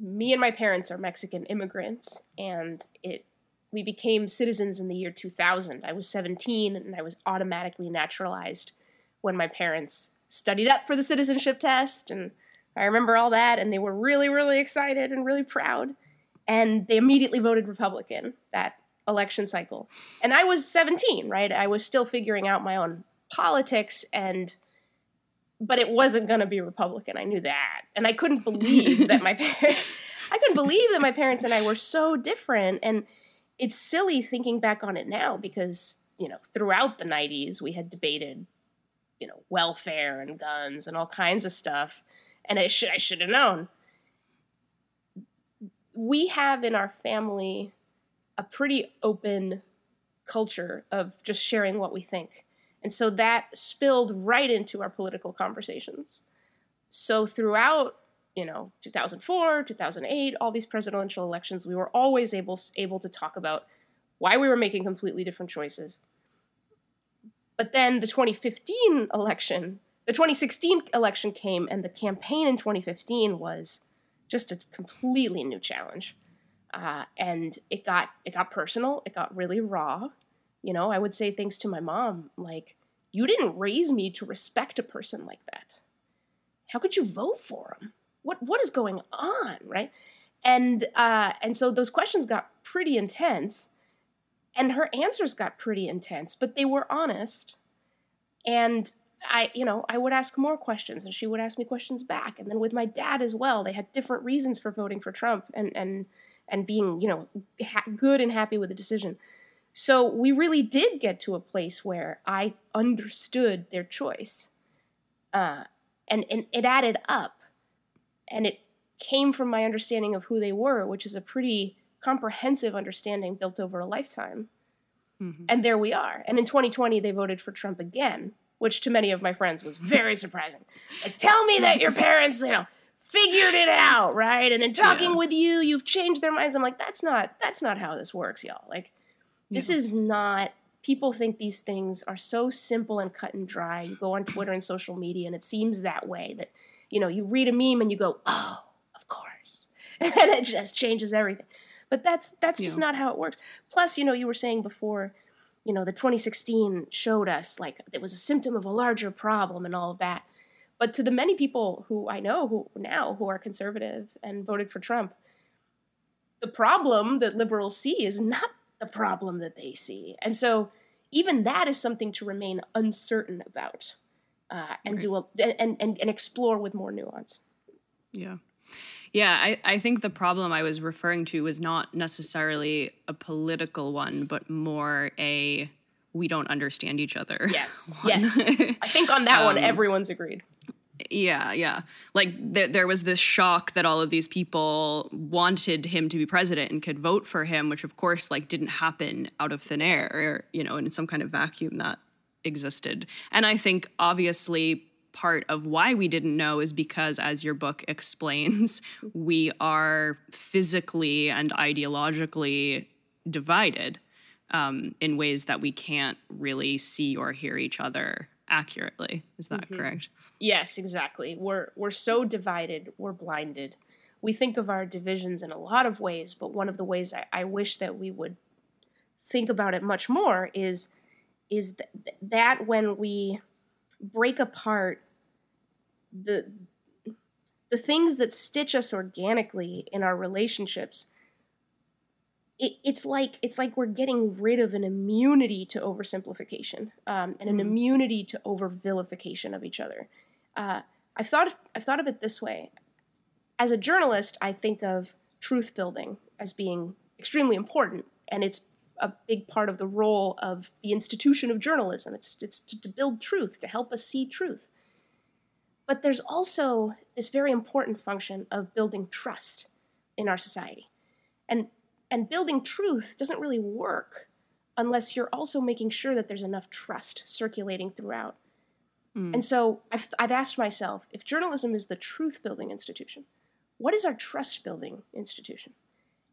me and my parents are Mexican immigrants, and it we became citizens in the year 2000. I was 17, and I was automatically naturalized when my parents studied up for the citizenship test, and I remember all that, and they were really, really excited and really proud, and they immediately voted Republican that election cycle. And I was 17, right? I was still figuring out my own politics and but it wasn't going to be Republican. I knew that. And I couldn't believe that my parents, I couldn't believe that my parents and I were so different. And it's silly thinking back on it now because, you know, throughout the 90s, we had debated, you know, welfare and guns and all kinds of stuff. And I should, I should have known. We have in our family a pretty open culture of just sharing what we think and so that spilled right into our political conversations. So throughout, you know, 2004, 2008, all these presidential elections, we were always able able to talk about why we were making completely different choices. But then the 2015 election, the 2016 election came and the campaign in 2015 was just a completely new challenge. Uh, and it got it got personal. It got really raw you know, I would say things to my mom like, You didn't raise me to respect a person like that. How could you vote for him? What what is going on, right? And uh, and so those questions got pretty intense, and her answers got pretty intense, but they were honest. And I, you know, I would ask more questions, and she would ask me questions back. And then with my dad as well, they had different reasons for voting for Trump and and and being, you know, ha- good and happy with the decision. So we really did get to a place where I understood their choice. Uh, and, and it added up. And it came from my understanding of who they were, which is a pretty comprehensive understanding built over a lifetime. Mm-hmm. And there we are. And in 2020, they voted for Trump again, which to many of my friends was very surprising. Like, tell me that your parents, you know, figured it out, right? And in talking yeah. with you, you've changed their minds. I'm like, that's not that's not how this works, y'all. Like, this yeah. is not people think these things are so simple and cut and dry. You go on Twitter and social media and it seems that way that you know, you read a meme and you go, "Oh, of course." and it just changes everything. But that's that's yeah. just not how it works. Plus, you know, you were saying before, you know, the 2016 showed us like it was a symptom of a larger problem and all of that. But to the many people who I know who now who are conservative and voted for Trump, the problem that liberals see is not the problem that they see. And so even that is something to remain uncertain about uh, and right. do a, and, and and explore with more nuance. Yeah. Yeah, I, I think the problem I was referring to was not necessarily a political one, but more a we don't understand each other. Yes. Yes. I think on that um, one everyone's agreed. Yeah, yeah. Like there, there was this shock that all of these people wanted him to be president and could vote for him, which of course like didn't happen out of thin air or you know in some kind of vacuum that existed. And I think obviously part of why we didn't know is because, as your book explains, we are physically and ideologically divided um, in ways that we can't really see or hear each other accurately. Is that mm-hmm. correct? Yes, exactly. We're we're so divided, we're blinded. We think of our divisions in a lot of ways, but one of the ways I, I wish that we would think about it much more is is th- that when we break apart the the things that stitch us organically in our relationships it, it's like it's like we're getting rid of an immunity to oversimplification um, and an mm. immunity to over vilification of each other uh, i've thought i've thought of it this way as a journalist i think of truth building as being extremely important and it's a big part of the role of the institution of journalism. It's, it's to, to build truth, to help us see truth. But there's also this very important function of building trust in our society. And, and building truth doesn't really work unless you're also making sure that there's enough trust circulating throughout. Mm. And so I've, I've asked myself if journalism is the truth building institution, what is our trust building institution?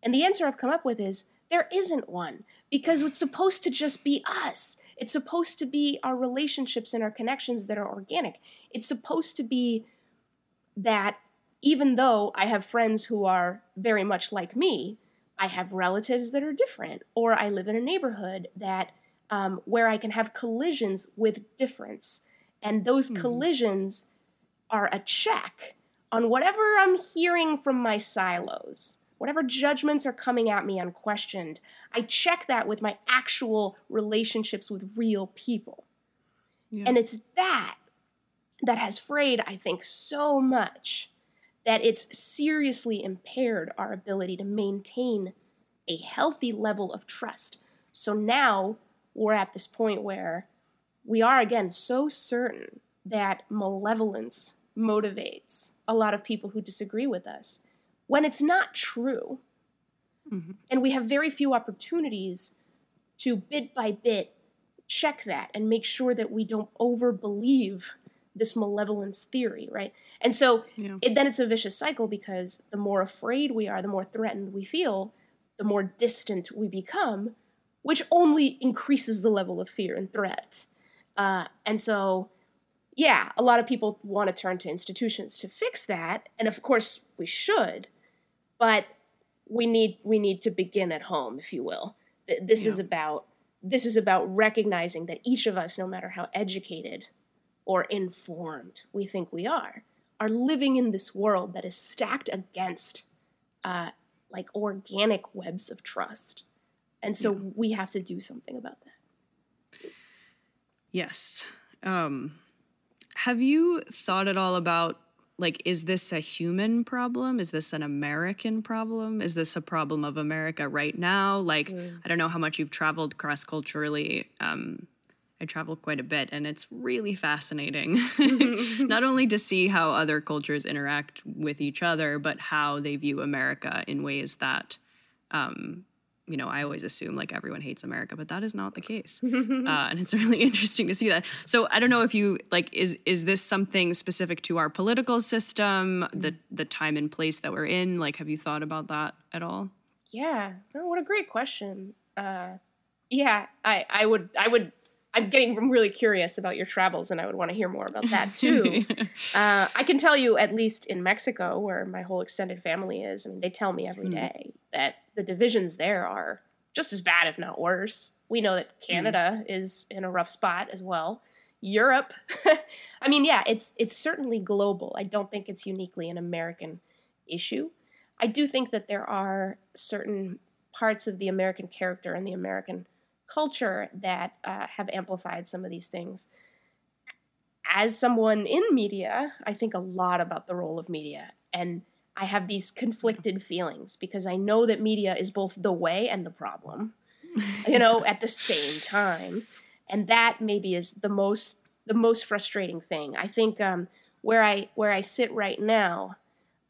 And the answer I've come up with is there isn't one because it's supposed to just be us. It's supposed to be our relationships and our connections that are organic. It's supposed to be that even though I have friends who are very much like me, I have relatives that are different, or I live in a neighborhood that um, where I can have collisions with difference, and those mm-hmm. collisions are a check on whatever I'm hearing from my silos whatever judgments are coming at me unquestioned, I check that with my actual relationships with real people. Yeah. And it's that that has frayed, I think, so much that it's seriously impaired our ability to maintain a healthy level of trust. So now we're at this point where we are again so certain that malevolence motivates a lot of people who disagree with us when it's not true. Mm-hmm. And we have very few opportunities to bit by bit check that and make sure that we don't overbelieve this malevolence theory, right? And so yeah. it, then it's a vicious cycle because the more afraid we are, the more threatened we feel, the more distant we become, which only increases the level of fear and threat. Uh, and so yeah, a lot of people want to turn to institutions to fix that, and of course we should but we need we need to begin at home if you will this yeah. is about this is about recognizing that each of us no matter how educated or informed we think we are are living in this world that is stacked against uh, like organic webs of trust and so yeah. we have to do something about that yes um, have you thought at all about like is this a human problem? Is this an american problem? Is this a problem of america right now? Like mm. i don't know how much you've traveled cross culturally um, i travel quite a bit and it's really fascinating not only to see how other cultures interact with each other but how they view america in ways that um, you know, I always assume like everyone hates America, but that is not the case, uh, and it's really interesting to see that. So I don't know if you like is is this something specific to our political system, the the time and place that we're in? Like, have you thought about that at all? Yeah, oh, what a great question. Uh, yeah, I I would I would I'm getting really curious about your travels, and I would want to hear more about that too. uh, I can tell you, at least in Mexico, where my whole extended family is, I mean, they tell me every hmm. that the divisions there are just as bad, if not worse. We know that hmm. Canada mm. is in a rough spot as well. Europe, I mean, yeah, it's it's certainly global. I don't think it's uniquely an American issue. I do think that there are certain parts of the American character and the American culture that uh, have amplified some of these things. As someone in media, I think a lot about the role of media. And I have these conflicted feelings because I know that media is both the way and the problem, you know, at the same time. And that maybe is the most the most frustrating thing. I think um, where I where I sit right now,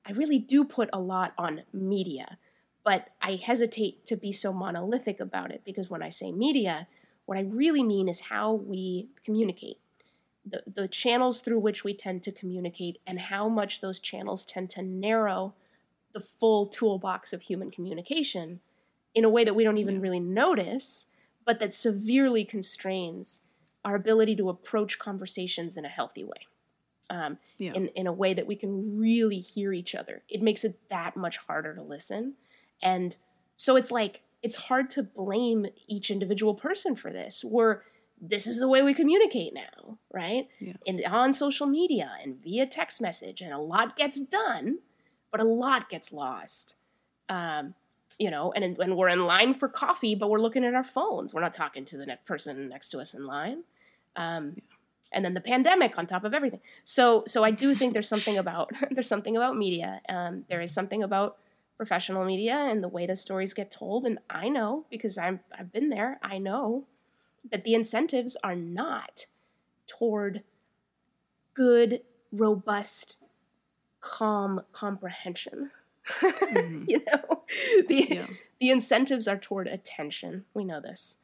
I really do put a lot on media, but I hesitate to be so monolithic about it because when I say media, what I really mean is how we communicate. The, the channels through which we tend to communicate and how much those channels tend to narrow the full toolbox of human communication in a way that we don't even really notice, but that severely constrains our ability to approach conversations in a healthy way um, yeah. in, in a way that we can really hear each other. It makes it that much harder to listen. And so it's like, it's hard to blame each individual person for this. We're, this is the way we communicate now, right? Yeah. And on social media and via text message, and a lot gets done, but a lot gets lost. Um, you know, and when we're in line for coffee, but we're looking at our phones. We're not talking to the next person next to us in line. Um, yeah and then the pandemic on top of everything. So so I do think there's something about there's something about media. Um, there is something about professional media and the way the stories get told. And I know because I'm I've been there. I know that the incentives are not toward good, robust, calm comprehension. Mm-hmm. you know, the yeah. the incentives are toward attention. We know this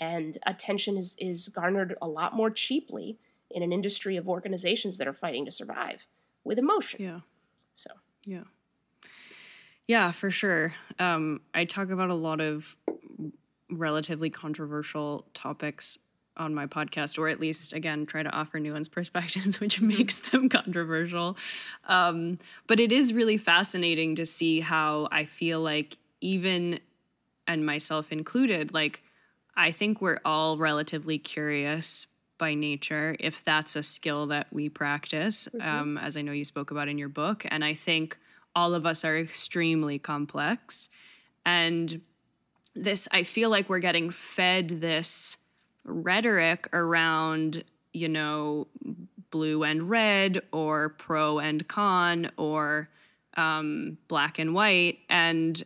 and attention is is garnered a lot more cheaply in an industry of organizations that are fighting to survive with emotion. Yeah. So, yeah. Yeah, for sure. Um, I talk about a lot of relatively controversial topics on my podcast, or at least, again, try to offer nuanced perspectives, which mm-hmm. makes them controversial. Um, but it is really fascinating to see how I feel like, even, and myself included, like, I think we're all relatively curious by nature if that's a skill that we practice, mm-hmm. um, as I know you spoke about in your book. And I think all of us are extremely complex. And this, I feel like we're getting fed this rhetoric around, you know, blue and red or pro and con or um, black and white. And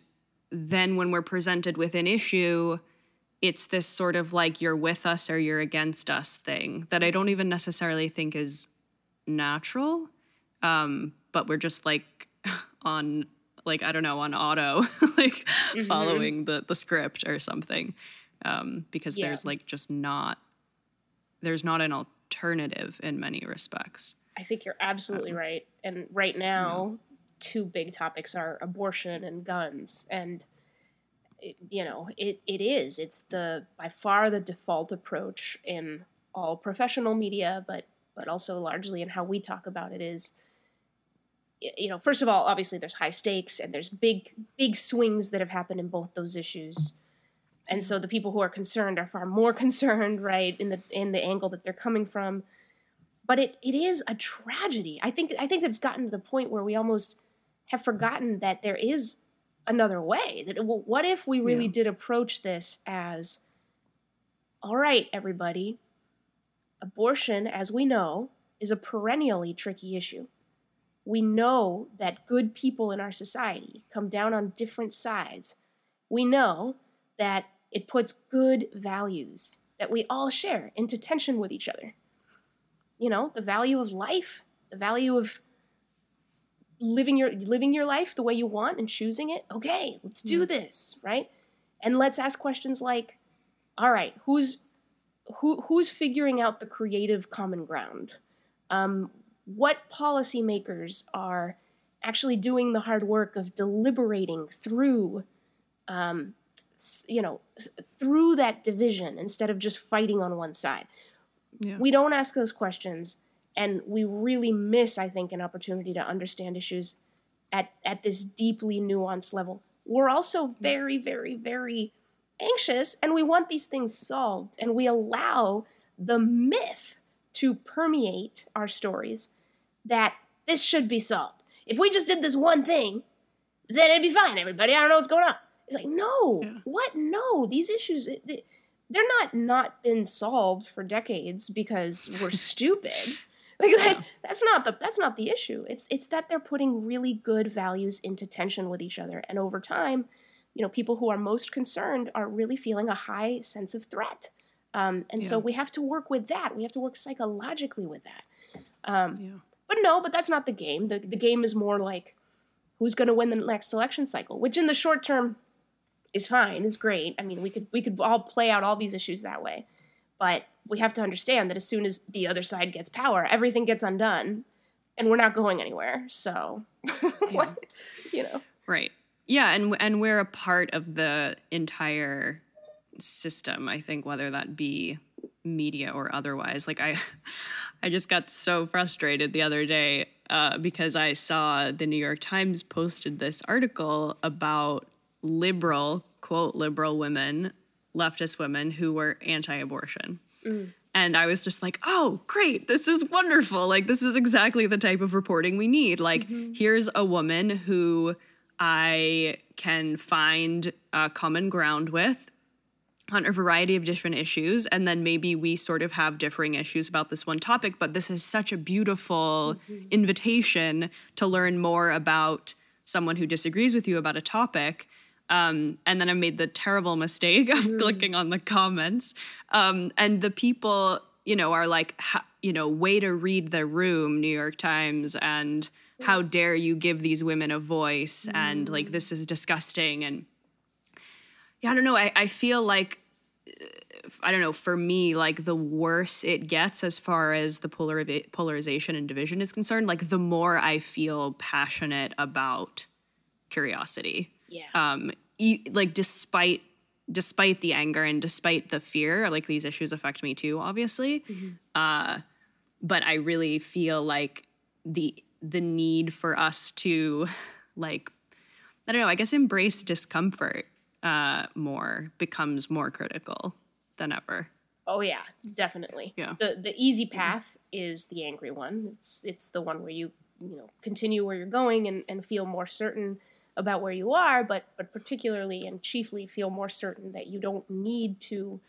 then when we're presented with an issue, it's this sort of like you're with us or you're against us thing that I don't even necessarily think is natural. Um, but we're just like on like I don't know on auto, like mm-hmm. following the the script or something, um, because yeah. there's like just not there's not an alternative in many respects. I think you're absolutely um, right. And right now, yeah. two big topics are abortion and guns, and you know, it, it is. It's the by far the default approach in all professional media, but but also largely in how we talk about it is you know, first of all, obviously there's high stakes and there's big big swings that have happened in both those issues. And so the people who are concerned are far more concerned, right, in the in the angle that they're coming from. But it, it is a tragedy. I think I think it's gotten to the point where we almost have forgotten that there is another way that well, what if we really yeah. did approach this as all right everybody abortion as we know is a perennially tricky issue we know that good people in our society come down on different sides. We know that it puts good values that we all share into tension with each other. You know the value of life the value of living your living your life the way you want and choosing it. Okay let's do yeah. this right? And let's ask questions like all right who's who who's figuring out the creative common ground? Um, what policymakers are actually doing the hard work of deliberating through um, you know through that division instead of just fighting on one side. Yeah. we don't ask those questions and we really miss i think an opportunity to understand issues at at this deeply nuanced level. We're also very very very anxious and we want these things solved and we allow the myth to permeate our stories that this should be solved if we just did this one thing then it'd be fine everybody i don't know what's going on it's like no yeah. what no these issues they're not not been solved for decades because we're stupid like that, that's not the that's not the issue. It's it's that they're putting really good values into tension with each other, and over time, you know, people who are most concerned are really feeling a high sense of threat. Um, and yeah. so we have to work with that. We have to work psychologically with that. Um, yeah. But no, but that's not the game. The the game is more like who's going to win the next election cycle, which in the short term is fine. It's great. I mean, we could we could all play out all these issues that way. But we have to understand that as soon as the other side gets power, everything gets undone and we're not going anywhere. So, yeah. you know. Right. Yeah, and and we're a part of the entire system, I think whether that be media or otherwise. Like I I just got so frustrated the other day uh, because I saw the New York Times posted this article about liberal, quote, liberal women, leftist women who were anti abortion. Mm. And I was just like, oh, great. This is wonderful. Like, this is exactly the type of reporting we need. Like, mm-hmm. here's a woman who I can find a common ground with on a variety of different issues and then maybe we sort of have differing issues about this one topic but this is such a beautiful mm-hmm. invitation to learn more about someone who disagrees with you about a topic um, and then i made the terrible mistake of mm-hmm. clicking on the comments um, and the people you know are like you know way to read the room new york times and how dare you give these women a voice mm. and like this is disgusting and yeah i don't know i, I feel like I don't know, for me, like the worse it gets as far as the polar- polarization and division is concerned, like the more I feel passionate about curiosity. Yeah. Um, e- like despite despite the anger and despite the fear, like these issues affect me too, obviously. Mm-hmm. Uh, but I really feel like the the need for us to like I don't know, I guess embrace discomfort uh, more becomes more critical than ever. Oh yeah, definitely. Yeah. The the easy path is the angry one. It's it's the one where you you know continue where you're going and, and feel more certain about where you are, but but particularly and chiefly feel more certain that you don't need to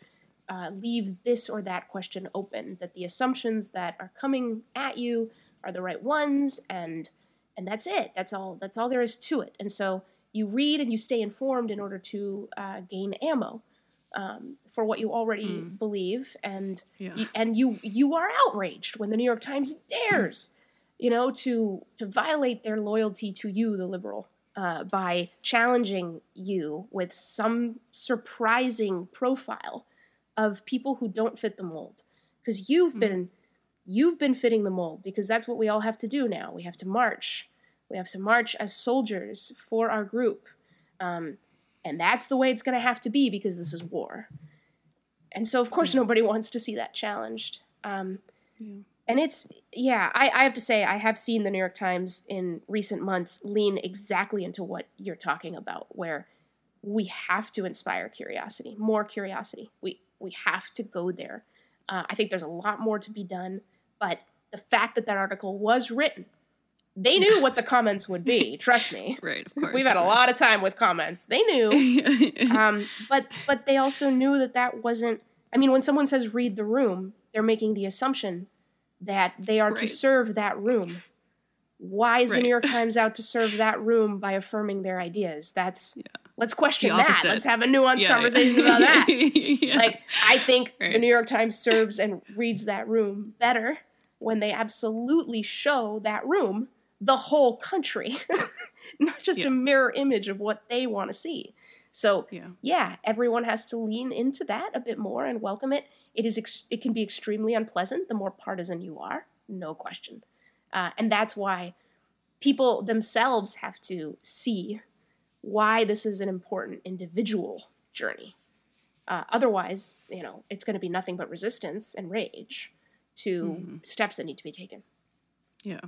uh, leave this or that question open. That the assumptions that are coming at you are the right ones, and and that's it. That's all. That's all there is to it. And so you read and you stay informed in order to uh, gain ammo um, for what you already mm. believe, and yeah. you, and you you are outraged when the New York Times dares, you know, to to violate their loyalty to you, the liberal, uh, by challenging you with some surprising profile of people who don't fit the mold, because you've mm. been you've been fitting the mold because that's what we all have to do now. We have to march. We have to march as soldiers for our group. Um, and that's the way it's going to have to be because this is war. And so, of course, nobody wants to see that challenged. Um, yeah. And it's, yeah, I, I, have to say, I have seen the New York Times in recent months lean exactly into what you're talking about, where we have to inspire curiosity, more curiosity. We, we have to go there. Uh, I think there's a lot more to be done, but the fact that that article was written they knew what the comments would be. Trust me. Right, of course. We've had a lot of time with comments. They knew, um, but but they also knew that that wasn't. I mean, when someone says "read the room," they're making the assumption that they are right. to serve that room. Why is right. the New York Times out to serve that room by affirming their ideas? That's yeah. let's question that. Let's have a nuanced yeah. conversation about that. yeah. Like I think right. the New York Times serves and reads that room better when they absolutely show that room the whole country, not just yeah. a mirror image of what they want to see. So yeah. yeah, everyone has to lean into that a bit more and welcome it. It is ex- it can be extremely unpleasant the more partisan you are, no question, uh, and that's why people themselves have to see why this is an important individual journey. Uh, otherwise, you know, it's going to be nothing but resistance and rage to mm-hmm. steps that need to be taken. Yeah.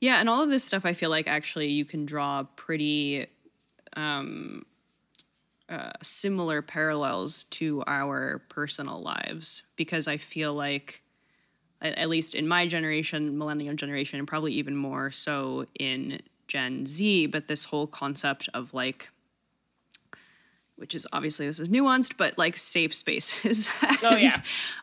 Yeah, and all of this stuff, I feel like actually you can draw pretty um, uh, similar parallels to our personal lives because I feel like, at least in my generation, millennial generation, and probably even more so in Gen Z, but this whole concept of like which is obviously this is nuanced, but like safe spaces. and, oh yeah.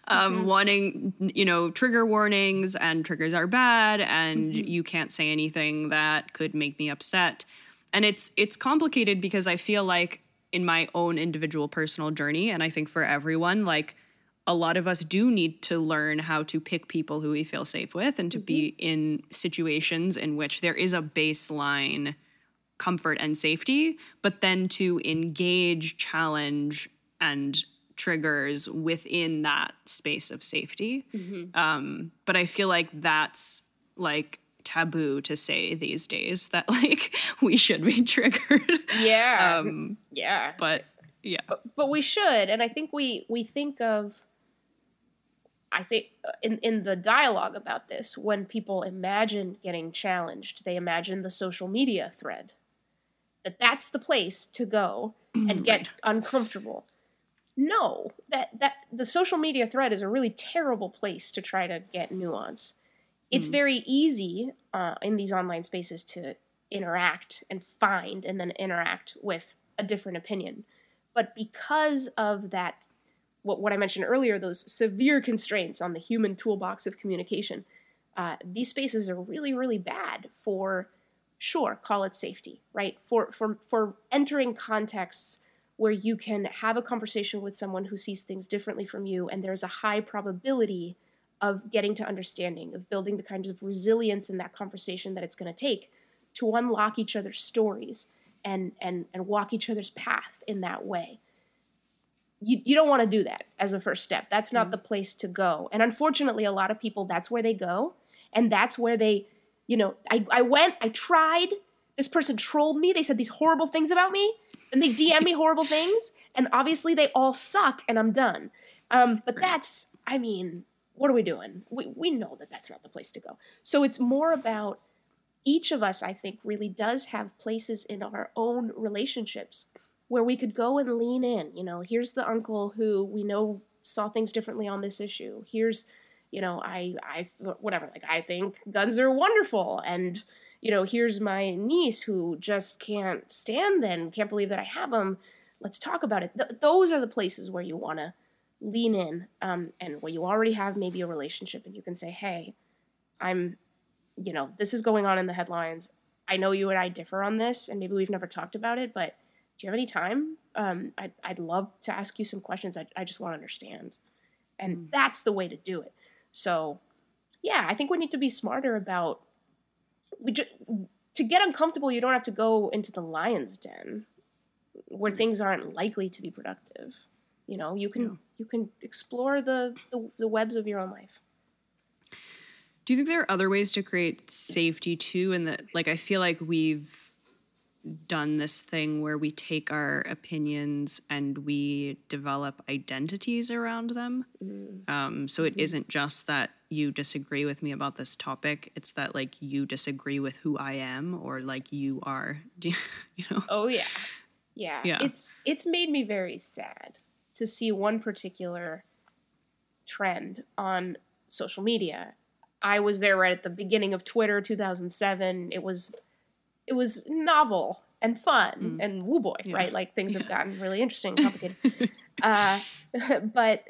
Um, mm-hmm. Wanting, you know, trigger warnings and triggers are bad, and mm-hmm. you can't say anything that could make me upset. And it's it's complicated because I feel like in my own individual personal journey, and I think for everyone, like a lot of us do need to learn how to pick people who we feel safe with and to mm-hmm. be in situations in which there is a baseline comfort and safety, but then to engage, challenge, and triggers within that space of safety. Mm-hmm. Um, but I feel like that's like taboo to say these days that like we should be triggered. Yeah. um, yeah. But yeah. But, but we should, and I think we we think of. I think uh, in in the dialogue about this, when people imagine getting challenged, they imagine the social media thread. That that's the place to go and get uncomfortable. No that that the social media thread is a really terrible place to try to get nuance. It's mm. very easy uh, in these online spaces to interact and find and then interact with a different opinion. But because of that what, what i mentioned earlier those severe constraints on the human toolbox of communication uh, these spaces are really really bad for sure call it safety right for for for entering contexts where you can have a conversation with someone who sees things differently from you, and there's a high probability of getting to understanding, of building the kind of resilience in that conversation that it's going to take to unlock each other's stories and and and walk each other's path in that way. You, you don't want to do that as a first step. That's not mm-hmm. the place to go. And unfortunately, a lot of people, that's where they go. And that's where they, you know, I, I went, I tried, this person trolled me. They said these horrible things about me and they DM me horrible things, and obviously they all suck, and I'm done. Um, but that's, I mean, what are we doing? We we know that that's not the place to go. So it's more about each of us. I think really does have places in our own relationships where we could go and lean in. You know, here's the uncle who we know saw things differently on this issue. Here's, you know, I I whatever. Like I think guns are wonderful, and you know, here's my niece who just can't stand them, can't believe that I have them. Let's talk about it. Th- those are the places where you want to lean in um, and where you already have maybe a relationship and you can say, hey, I'm, you know, this is going on in the headlines. I know you and I differ on this, and maybe we've never talked about it, but do you have any time? Um, I'd, I'd love to ask you some questions. I, I just want to understand. And mm. that's the way to do it. So, yeah, I think we need to be smarter about we just to get uncomfortable, you don't have to go into the lion's den where mm. things aren't likely to be productive. You know, you can yeah. you can explore the, the the webs of your own life. Do you think there are other ways to create safety too? And that, like, I feel like we've done this thing where we take our opinions and we develop identities around them. Mm-hmm. Um, so it mm-hmm. isn't just that you disagree with me about this topic; it's that like you disagree with who I am, or like you are. you, you know? Oh yeah, yeah. Yeah. It's it's made me very sad to see one particular trend on social media. I was there right at the beginning of Twitter, 2007. It was it was novel and fun mm. and woo boy, yeah. right? Like things have gotten really interesting and complicated. uh, but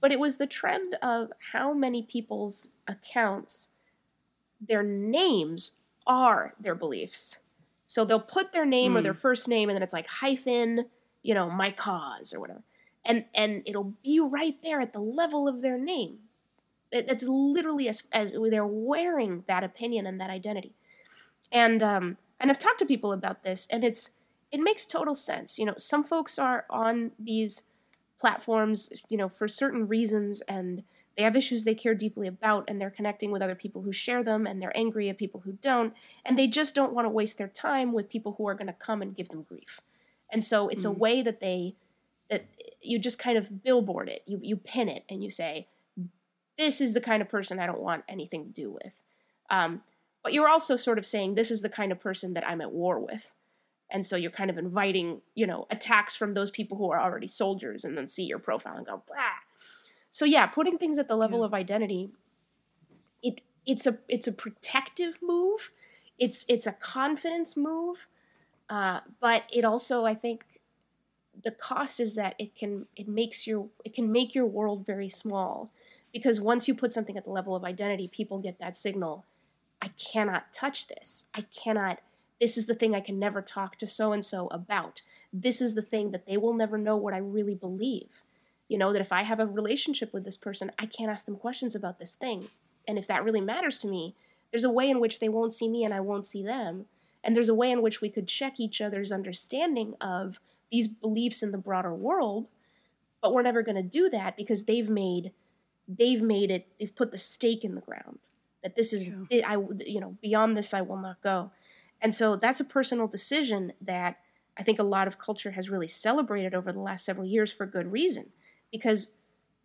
but it was the trend of how many people's accounts, their names are their beliefs. So they'll put their name mm. or their mm. first name, and then it's like hyphen, you know, my cause or whatever, and and it'll be right there at the level of their name. It, it's literally as as they're wearing that opinion and that identity, and um, and I've talked to people about this, and it's it makes total sense. You know, some folks are on these platforms, you know, for certain reasons, and they have issues they care deeply about, and they're connecting with other people who share them, and they're angry at people who don't, and they just don't want to waste their time with people who are going to come and give them grief. And so it's mm. a way that they that you just kind of billboard it, you you pin it, and you say, "This is the kind of person I don't want anything to do with." Um, but you're also sort of saying this is the kind of person that I'm at war with. And so you're kind of inviting, you know, attacks from those people who are already soldiers and then see your profile and go, blah. So yeah, putting things at the level yeah. of identity, it it's a it's a protective move. It's it's a confidence move. Uh, but it also, I think, the cost is that it can it makes your it can make your world very small because once you put something at the level of identity, people get that signal I cannot touch this. I cannot, this is the thing I can never talk to so and so about. This is the thing that they will never know what I really believe. You know, that if I have a relationship with this person, I can't ask them questions about this thing. And if that really matters to me, there's a way in which they won't see me and I won't see them. And there's a way in which we could check each other's understanding of these beliefs in the broader world. But we're never going to do that because they've made they've made it they've put the stake in the ground that this is I you know beyond this I will not go. And so that's a personal decision that I think a lot of culture has really celebrated over the last several years for good reason because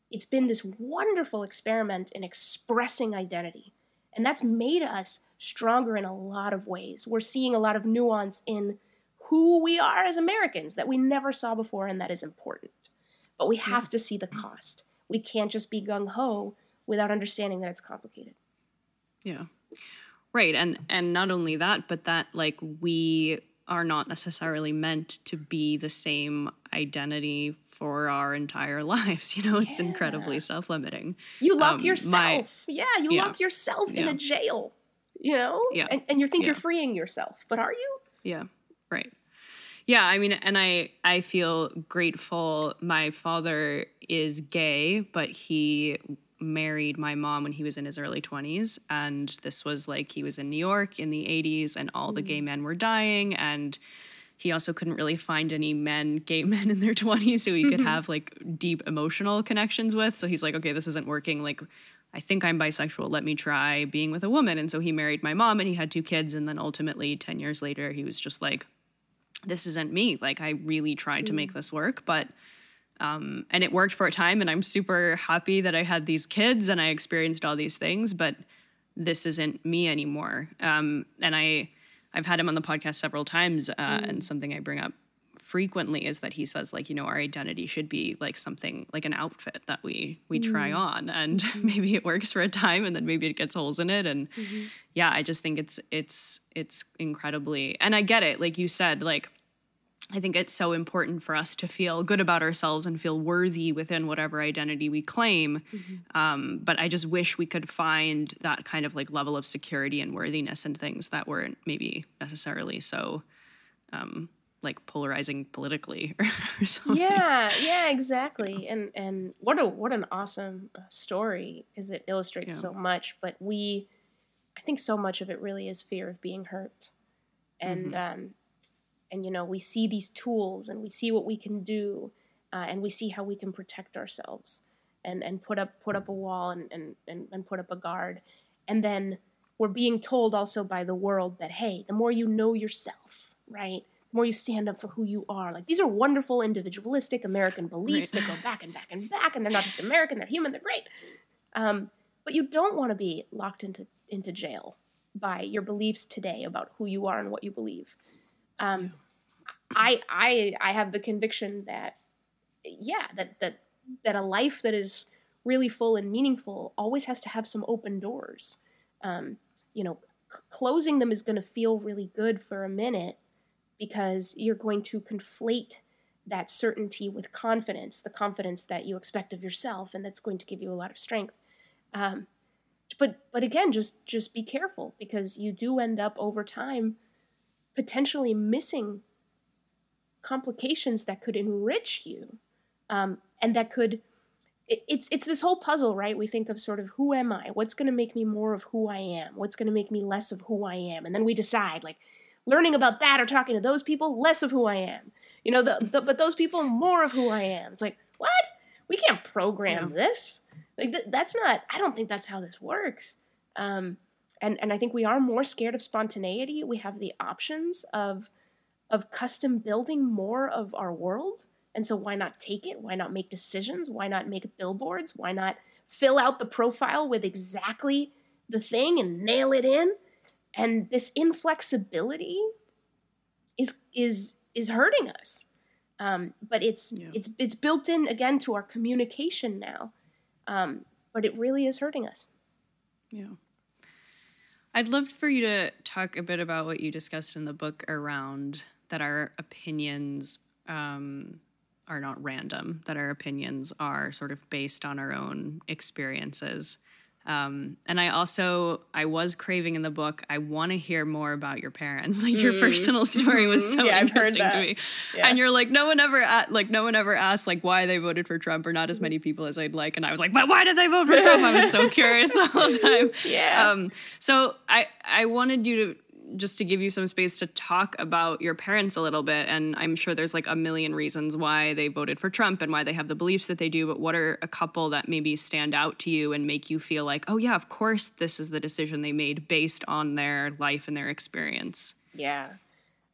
it's been this wonderful experiment in expressing identity. And that's made us stronger in a lot of ways. We're seeing a lot of nuance in who we are as Americans that we never saw before, and that is important. But we have to see the cost. We can't just be gung ho without understanding that it's complicated. Yeah. Right. And and not only that, but that like we are not necessarily meant to be the same identity for our entire lives. You know, it's yeah. incredibly self limiting. You lock um, yourself. My, yeah, you yeah. lock yourself yeah. in a jail, you know? Yeah. And, and you think you're freeing yourself, but are you? Yeah, right. Yeah, I mean, and I I feel grateful. My father is gay, but he married my mom when he was in his early 20s and this was like he was in New York in the 80s and all mm. the gay mm. men were dying and he also couldn't really find any men gay men in their 20s who he could have like deep emotional connections with so he's like okay this isn't working like I think I'm bisexual let me try being with a woman and so he married my mom and he had two kids and then ultimately 10 years later he was just like this isn't me like I really tried mm. to make mm. this work but um, and it worked for a time, and I'm super happy that I had these kids and I experienced all these things, but this isn't me anymore. Um, and I, I've had him on the podcast several times, uh, mm. and something I bring up frequently is that he says like you know our identity should be like something like an outfit that we we mm. try on and mm-hmm. maybe it works for a time and then maybe it gets holes in it and mm-hmm. yeah i just think it's it's it's incredibly and i get it like you said like I think it's so important for us to feel good about ourselves and feel worthy within whatever identity we claim. Mm-hmm. Um, but I just wish we could find that kind of like level of security and worthiness and things that weren't maybe necessarily so um, like polarizing politically or something. Yeah, yeah, exactly. And and what a what an awesome uh, story because it illustrates yeah. so much. But we, I think so much of it really is fear of being hurt, and mm-hmm. um, and you know we see these tools and we see what we can do uh, and we see how we can protect ourselves and and put up put up a wall and, and and and put up a guard. And then we're being told also by the world that hey the more you know yourself right the more you stand up for who you are. Like these are wonderful individualistic american beliefs right. that go back and back and back and they're not just american they're human they're great. Um, but you don't want to be locked into into jail by your beliefs today about who you are and what you believe. Um, I I I have the conviction that yeah that that that a life that is really full and meaningful always has to have some open doors. Um, you know, c- closing them is going to feel really good for a minute because you're going to conflate that certainty with confidence, the confidence that you expect of yourself, and that's going to give you a lot of strength. Um, but but again, just just be careful because you do end up over time potentially missing complications that could enrich you um, and that could it, it's it's this whole puzzle right? We think of sort of who am i? What's going to make me more of who i am? What's going to make me less of who i am? And then we decide like learning about that or talking to those people less of who i am. You know the, the but those people more of who i am. It's like what? We can't program yeah. this. Like th- that's not i don't think that's how this works. Um, and and i think we are more scared of spontaneity. We have the options of of custom building more of our world. And so, why not take it? Why not make decisions? Why not make billboards? Why not fill out the profile with exactly the thing and nail it in? And this inflexibility is is is hurting us. Um, but it's yeah. it's it's built in again to our communication now. Um, but it really is hurting us. Yeah. I'd love for you to talk a bit about what you discussed in the book around that our opinions um, are not random, that our opinions are sort of based on our own experiences. Um, and I also I was craving in the book. I want to hear more about your parents. Like your Mm. personal story was so Yeah, interesting to me. Yeah. And you're like, no one ever a- like no one ever asked like why they voted for Trump or not as many people as I'd like. And I was like, but why did they vote for Trump? I was so curious the whole time. Yeah. Um, so I I wanted you to just to give you some space to talk about your parents a little bit and i'm sure there's like a million reasons why they voted for trump and why they have the beliefs that they do but what are a couple that maybe stand out to you and make you feel like oh yeah of course this is the decision they made based on their life and their experience Yeah.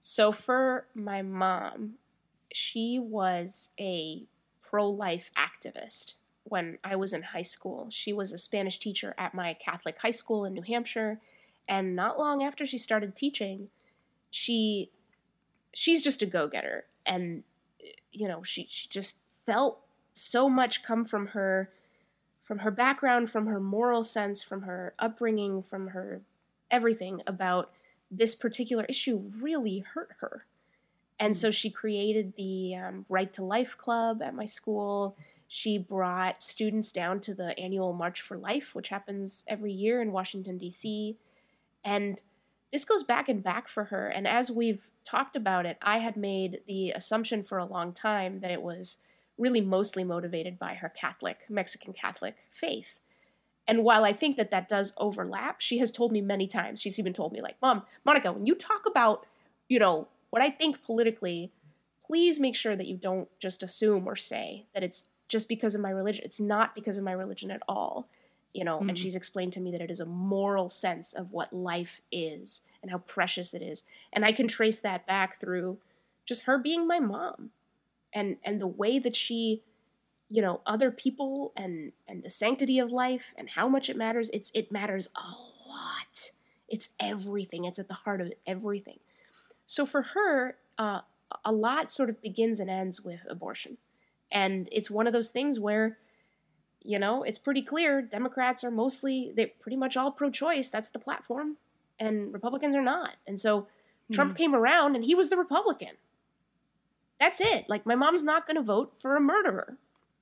So for my mom, she was a pro life activist when I was in high school. She was a Spanish teacher at my Catholic high school in New Hampshire. And not long after she started teaching, she she's just a go-getter and you know she, she just felt so much come from her from her background from her moral sense from her upbringing from her everything about this particular issue really hurt her. And so she created the um, Right to Life Club at my school. She brought students down to the annual March for Life, which happens every year in Washington, D.C. And this goes back and back for her. And as we've talked about it, I had made the assumption for a long time that it was really mostly motivated by her Catholic, Mexican Catholic faith. And while I think that that does overlap, she has told me many times, she's even told me, like, Mom, Mónica, when you talk about, you know, what I think politically, please make sure that you don't just assume or say that it's just because of my religion. It's not because of my religion at all. You know, and Mhm. she's explained to me that it is a moral sense of what life is and how precious it is. And I can trace that back through just her being my mom and and the way that she you know other people and and the sanctity of life and how much it matters. It's it matters a lot. It's everything. It's at the heart of everything. So for her uh, a lot sort of begins and ends with abortion. And it's one of those things where you know it's pretty clear democrats are mostly they're pretty much all pro-choice that's the platform and republicans are not. And so trump came around and he was the republican. That's it. Like my mom's not going to vote for a murderer.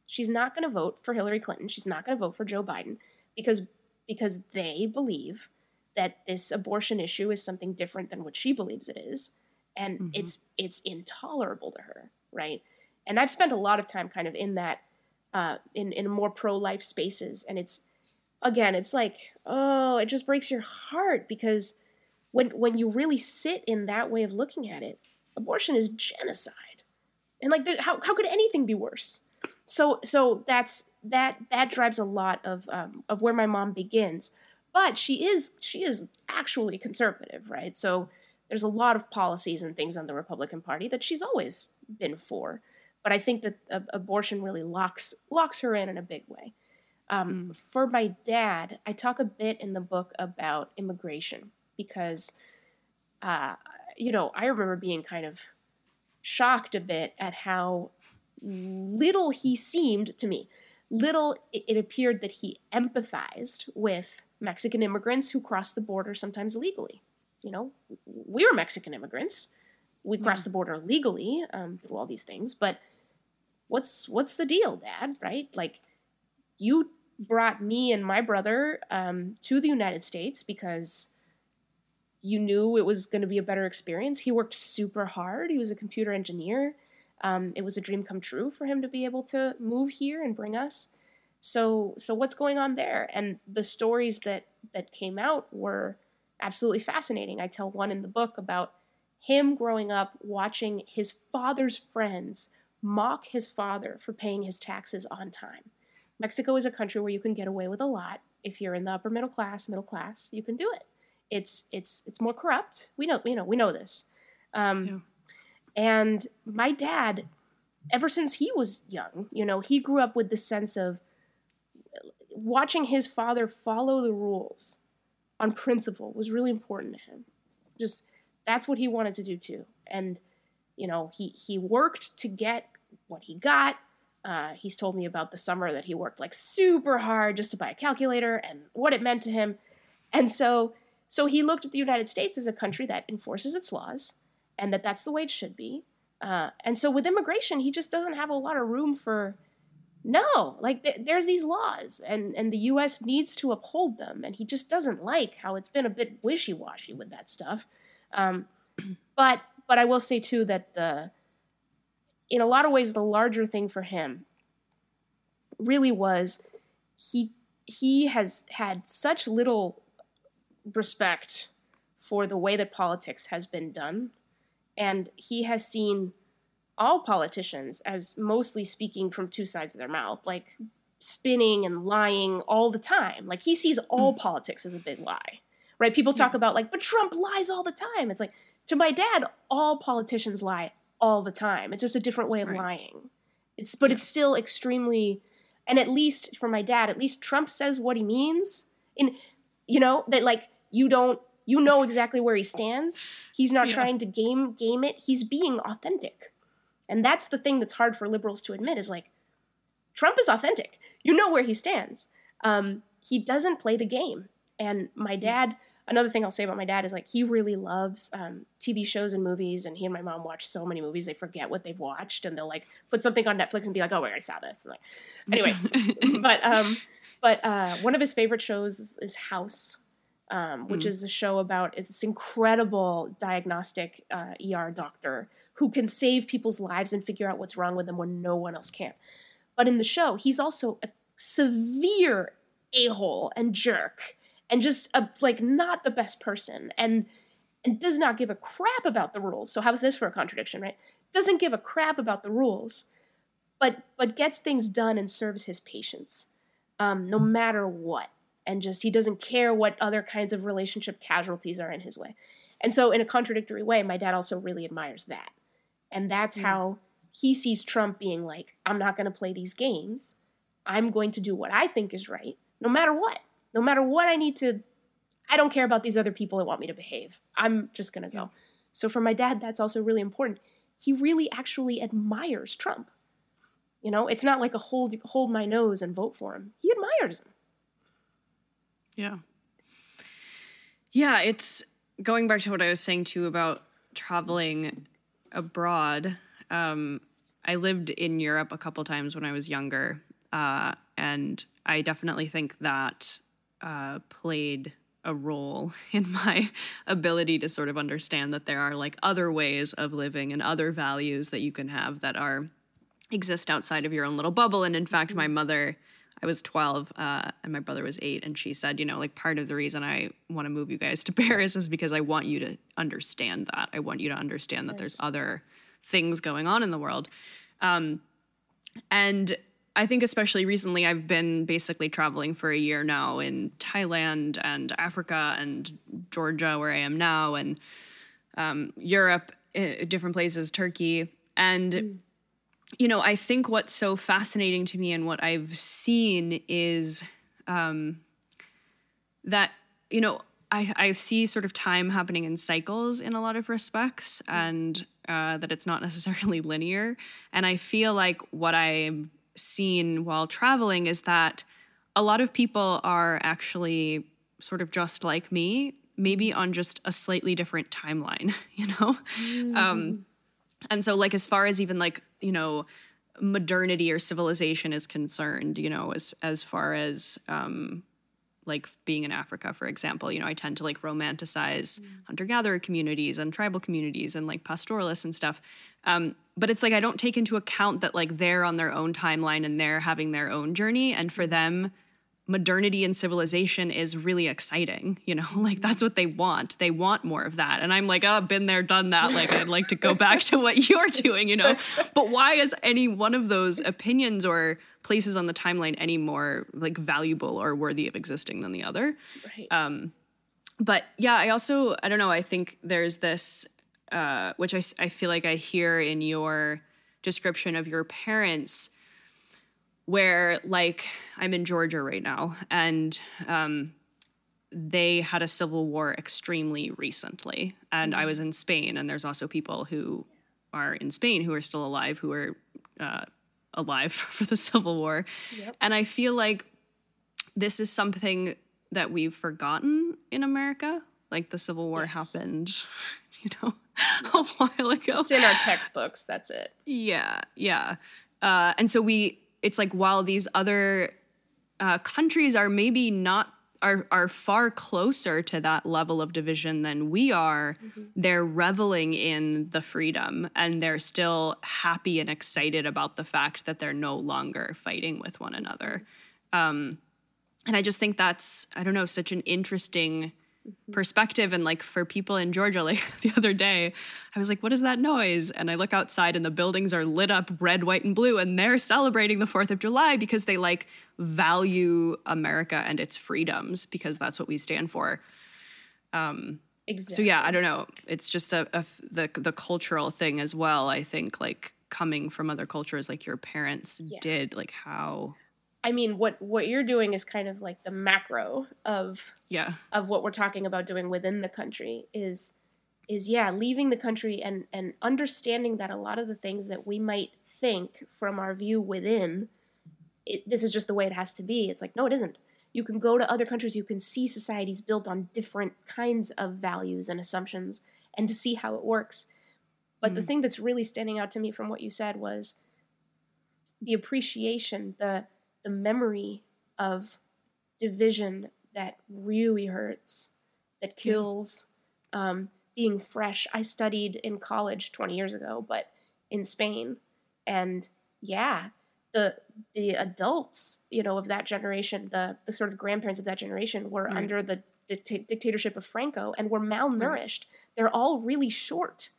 She's not going to vote for hillary clinton. She's not going to vote for joe biden because because they believe that this abortion issue is something different than what she believes it is and Mhm. it's it's intolerable to her right? And i've spent a lot of time kind of in that uh in in more pro-life spaces. And it's again it's like oh it just breaks your heart because when when you really sit in that way of looking at it abortion is genocide. And like there- how, how could anything be worse? So so that's that that drives a lot of um, of where my mom begins. But she is she is actually conservative right? So there's a lot of policies and things on the republican party that she's always been for but i think that uh, abortion really locks locks her in in a big way. Um, for my dad i talk a bit in the book about immigration because uh, you know i remember being kind of shocked a bit at how little he seemed to me. Little it, appeared that he empathized with mexican immigrants who crossed the border sometimes illegally. You know we were mexican immigrants. We crossed the border legally um, through all these things but what's what's the deal dad right? Like you brought me and my brother um, to the united states because you knew it was going to be a better experience. He worked super hard. He was a computer engineer. Um, it was a dream come true for him to be able to move here and bring us. So so what's going on there? And the stories that that came out were absolutely fascinating. I tell one in the book about him growing up watching his father's friends mock his father for paying his taxes on time. Mexico is a country where you can get away with a lot. If you're in the upper middle class middle class you can do it. It's it's it's more corrupt. We know you know we know this. Um, Yeah. and my dad ever since he was young you know he grew up with the sense of watching his father follow the rules on principle was really important to him. Just that's what he wanted to do too. And you know he he worked to get what he got. Uh, he's told me about the summer that he worked like super hard just to buy a calculator and what it meant to him. And so so he looked at the united states as a country that enforces its laws and that that's the way it should be. Uh, and so with immigration he just doesn't have a lot of room for no like th- there's these laws and and the us needs to uphold them. And he just doesn't like how it's been a bit wishy-washy with that stuff. Um, but but i will say too that the in a lot of ways the larger thing for him really was he he has had such little respect for the way that politics has been done and he has seen all politicians as mostly speaking from two sides of their mouth, like spinning and lying all the time. Like he sees all mm. politics as a big lie, right? People talk yeah. about like, but Trump lies all the time. It's like to my dad, all politicians lie all the time. It's just a different way of right. lying. It's but yeah. it's still extremely, and at least for my dad, at least Trump says what he means. In you know that like you don't you know exactly where he stands. He's not yeah. trying to game game it. He's being authentic. And that's the thing that's hard for liberals to admit is like, Trump is authentic. You know where he stands. Um, he doesn't play the game. And my dad, another thing I'll say about my dad is like, he really loves um, TV shows and movies. And he and my mom watch so many movies, they forget what they've watched. And they'll like put something on Netflix and be like, oh, wait, I saw this. And like, anyway, but, um, but uh, one of his favorite shows is, is House. Um, which mm. is a show about it's this incredible diagnostic uh, ER doctor who can save people's lives and figure out what's wrong with them when no one else can. But in the show, he's also a severe a hole and jerk and just a, like not the best person and and does not give a crap about the rules. So how is this for a contradiction, right? Doesn't give a crap about the rules, but but gets things done and serves his patients, um, no matter what. And just he doesn't care what other kinds of relationship casualties are in his way. And so, in a contradictory way, my dad also really admires that. And that's mm. how he sees Trump being like, I'm not going to play these games. I'm going to do what I think is right, no matter what. No matter what I need to, I don't care about these other people that want me to behave. I'm just going to go. So for my dad, that's also really important. He really actually admires Trump. You know, it's not like a hold hold my nose and vote for him. He admires him. Yeah. Yeah, it's going back to what I was saying too about traveling abroad. Um, I lived in Europe a couple times when I was younger, uh, and I definitely think that uh, played a role in my ability to sort of understand that there are like other ways of living and other values that you can have that are exist outside of your own little bubble. And in fact, my mother I was 12 uh, and my brother was eight. And she said, you know, like part of the reason I want to move you guys to Paris is because I want you to understand that. I want you to understand that there's other things going on in the world. Um, and I think, especially recently, I've been basically traveling for a year now in Thailand and Africa and Georgia, where I am now, and um, Europe, uh, different places, Turkey. And mm you know, I think what's so fascinating to me and what I've seen is um, that, you know, I, I see sort of time happening in cycles in a lot of respects and uh, that it's not necessarily linear. And I feel like what I've seen while traveling is that a lot of people are actually sort of just like me, maybe on just a slightly different timeline, you know? Mm-hmm. Um, and so like as far as even like you know modernity or civilization is concerned you know as as far as um like being in Africa, for example, you know, I tend to like romanticize mm. hunter gatherer communities and tribal communities and like pastoralists and stuff. Um, but it's like I don't take into account that like they're on their own timeline and they're having their own journey. And for them, modernity and civilization is really exciting you know? Like that's what they want. They want more of that. And i'm like oh been there done that. Like i'd like to go back to what you're doing you know? But why is any one of those opinions or places on the timeline any more like valuable or worthy of existing than the other? Right. um but yeah i also i don't know i think there's this uh which i, I feel like i hear in your description of your parents where like I'm in Georgia right now, and um, they had a civil war extremely recently, and I was in Spain, and there's also people who are in Spain who are still alive who are uh, alive for the civil war, yep. and I feel like this is something that we've forgotten in America. Like the Civil War yes. happened, you know, a while ago. It's in our textbooks. That's it. Yeah, yeah. Uh, and so we it's like while these other uh, countries are maybe not are are far closer to that level of division than we are mm-hmm. they're reveling in the freedom and they're still happy and excited about the fact that they're no longer fighting with one another um, and i just think that's i don't know such an interesting mm-hmm. perspective and like for people in georgia like the other day i was like what is that noise and i look outside and the buildings are lit up red white and blue and they're celebrating the 4th of july because they like value america and its freedoms because that's what we stand for um exactly. so yeah i don't know it's just a, a the the cultural thing as well i think like coming from other cultures like your parents yeah. did like how I mean, what what you're doing is kind of like the macro of yeah. of what we're talking about doing within the country is is yeah leaving the country and and understanding that a lot of the things that we might think from our view within it, this is just the way it has to be. It's like no it isn't. You can go to other countries you can see societies built on different kinds of values and assumptions and to see how it works. But mm. the thing that's really standing out to me from what you said was the appreciation the the memory of division that really hurts, that kills, um, being fresh. I studied in college 20 years ago, but in Spain. And yeah, the the adults, you know, of that generation, the the sort of grandparents of that generation were right. under the dictatorship of Franco and were malnourished. Right. They're all really short.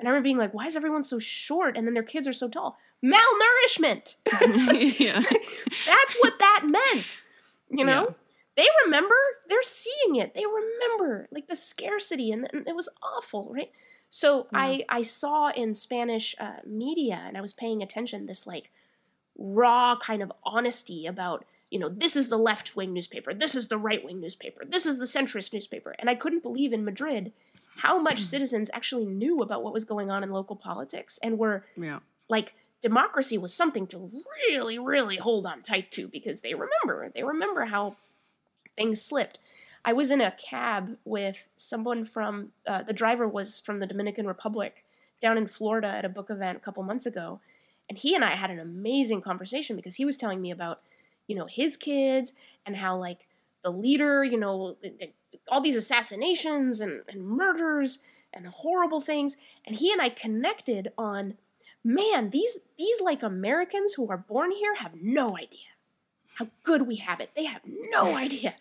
And I remember being like, why is everyone so short? And then their kids are so tall malnourishment. yeah. That's what that meant. You know? Yeah. They remember, they're seeing it. They remember like the scarcity and, and it was awful, right? So yeah. I I saw in Spanish uh, media and I was paying attention this like raw kind of honesty about you know this is the left wing newspaper, this is the right wing newspaper, this is the centrist newspaper, and I couldn't believe in Madrid how much citizens actually knew about what was going on in local politics and were yeah. like democracy was something to really, really hold on tight to because they remember. They remember how things slipped. I was in a cab with someone from, uh, the driver was from the Dominican Republic down in Florida at a book event a couple months ago. And he and I had an amazing conversation because he was telling me about, you know, his kids and how, like, the leader, you know, all these assassinations and, and murders and horrible things. And he and I connected on man, these these like Americans who are born here have no idea how good we have it. They have no idea.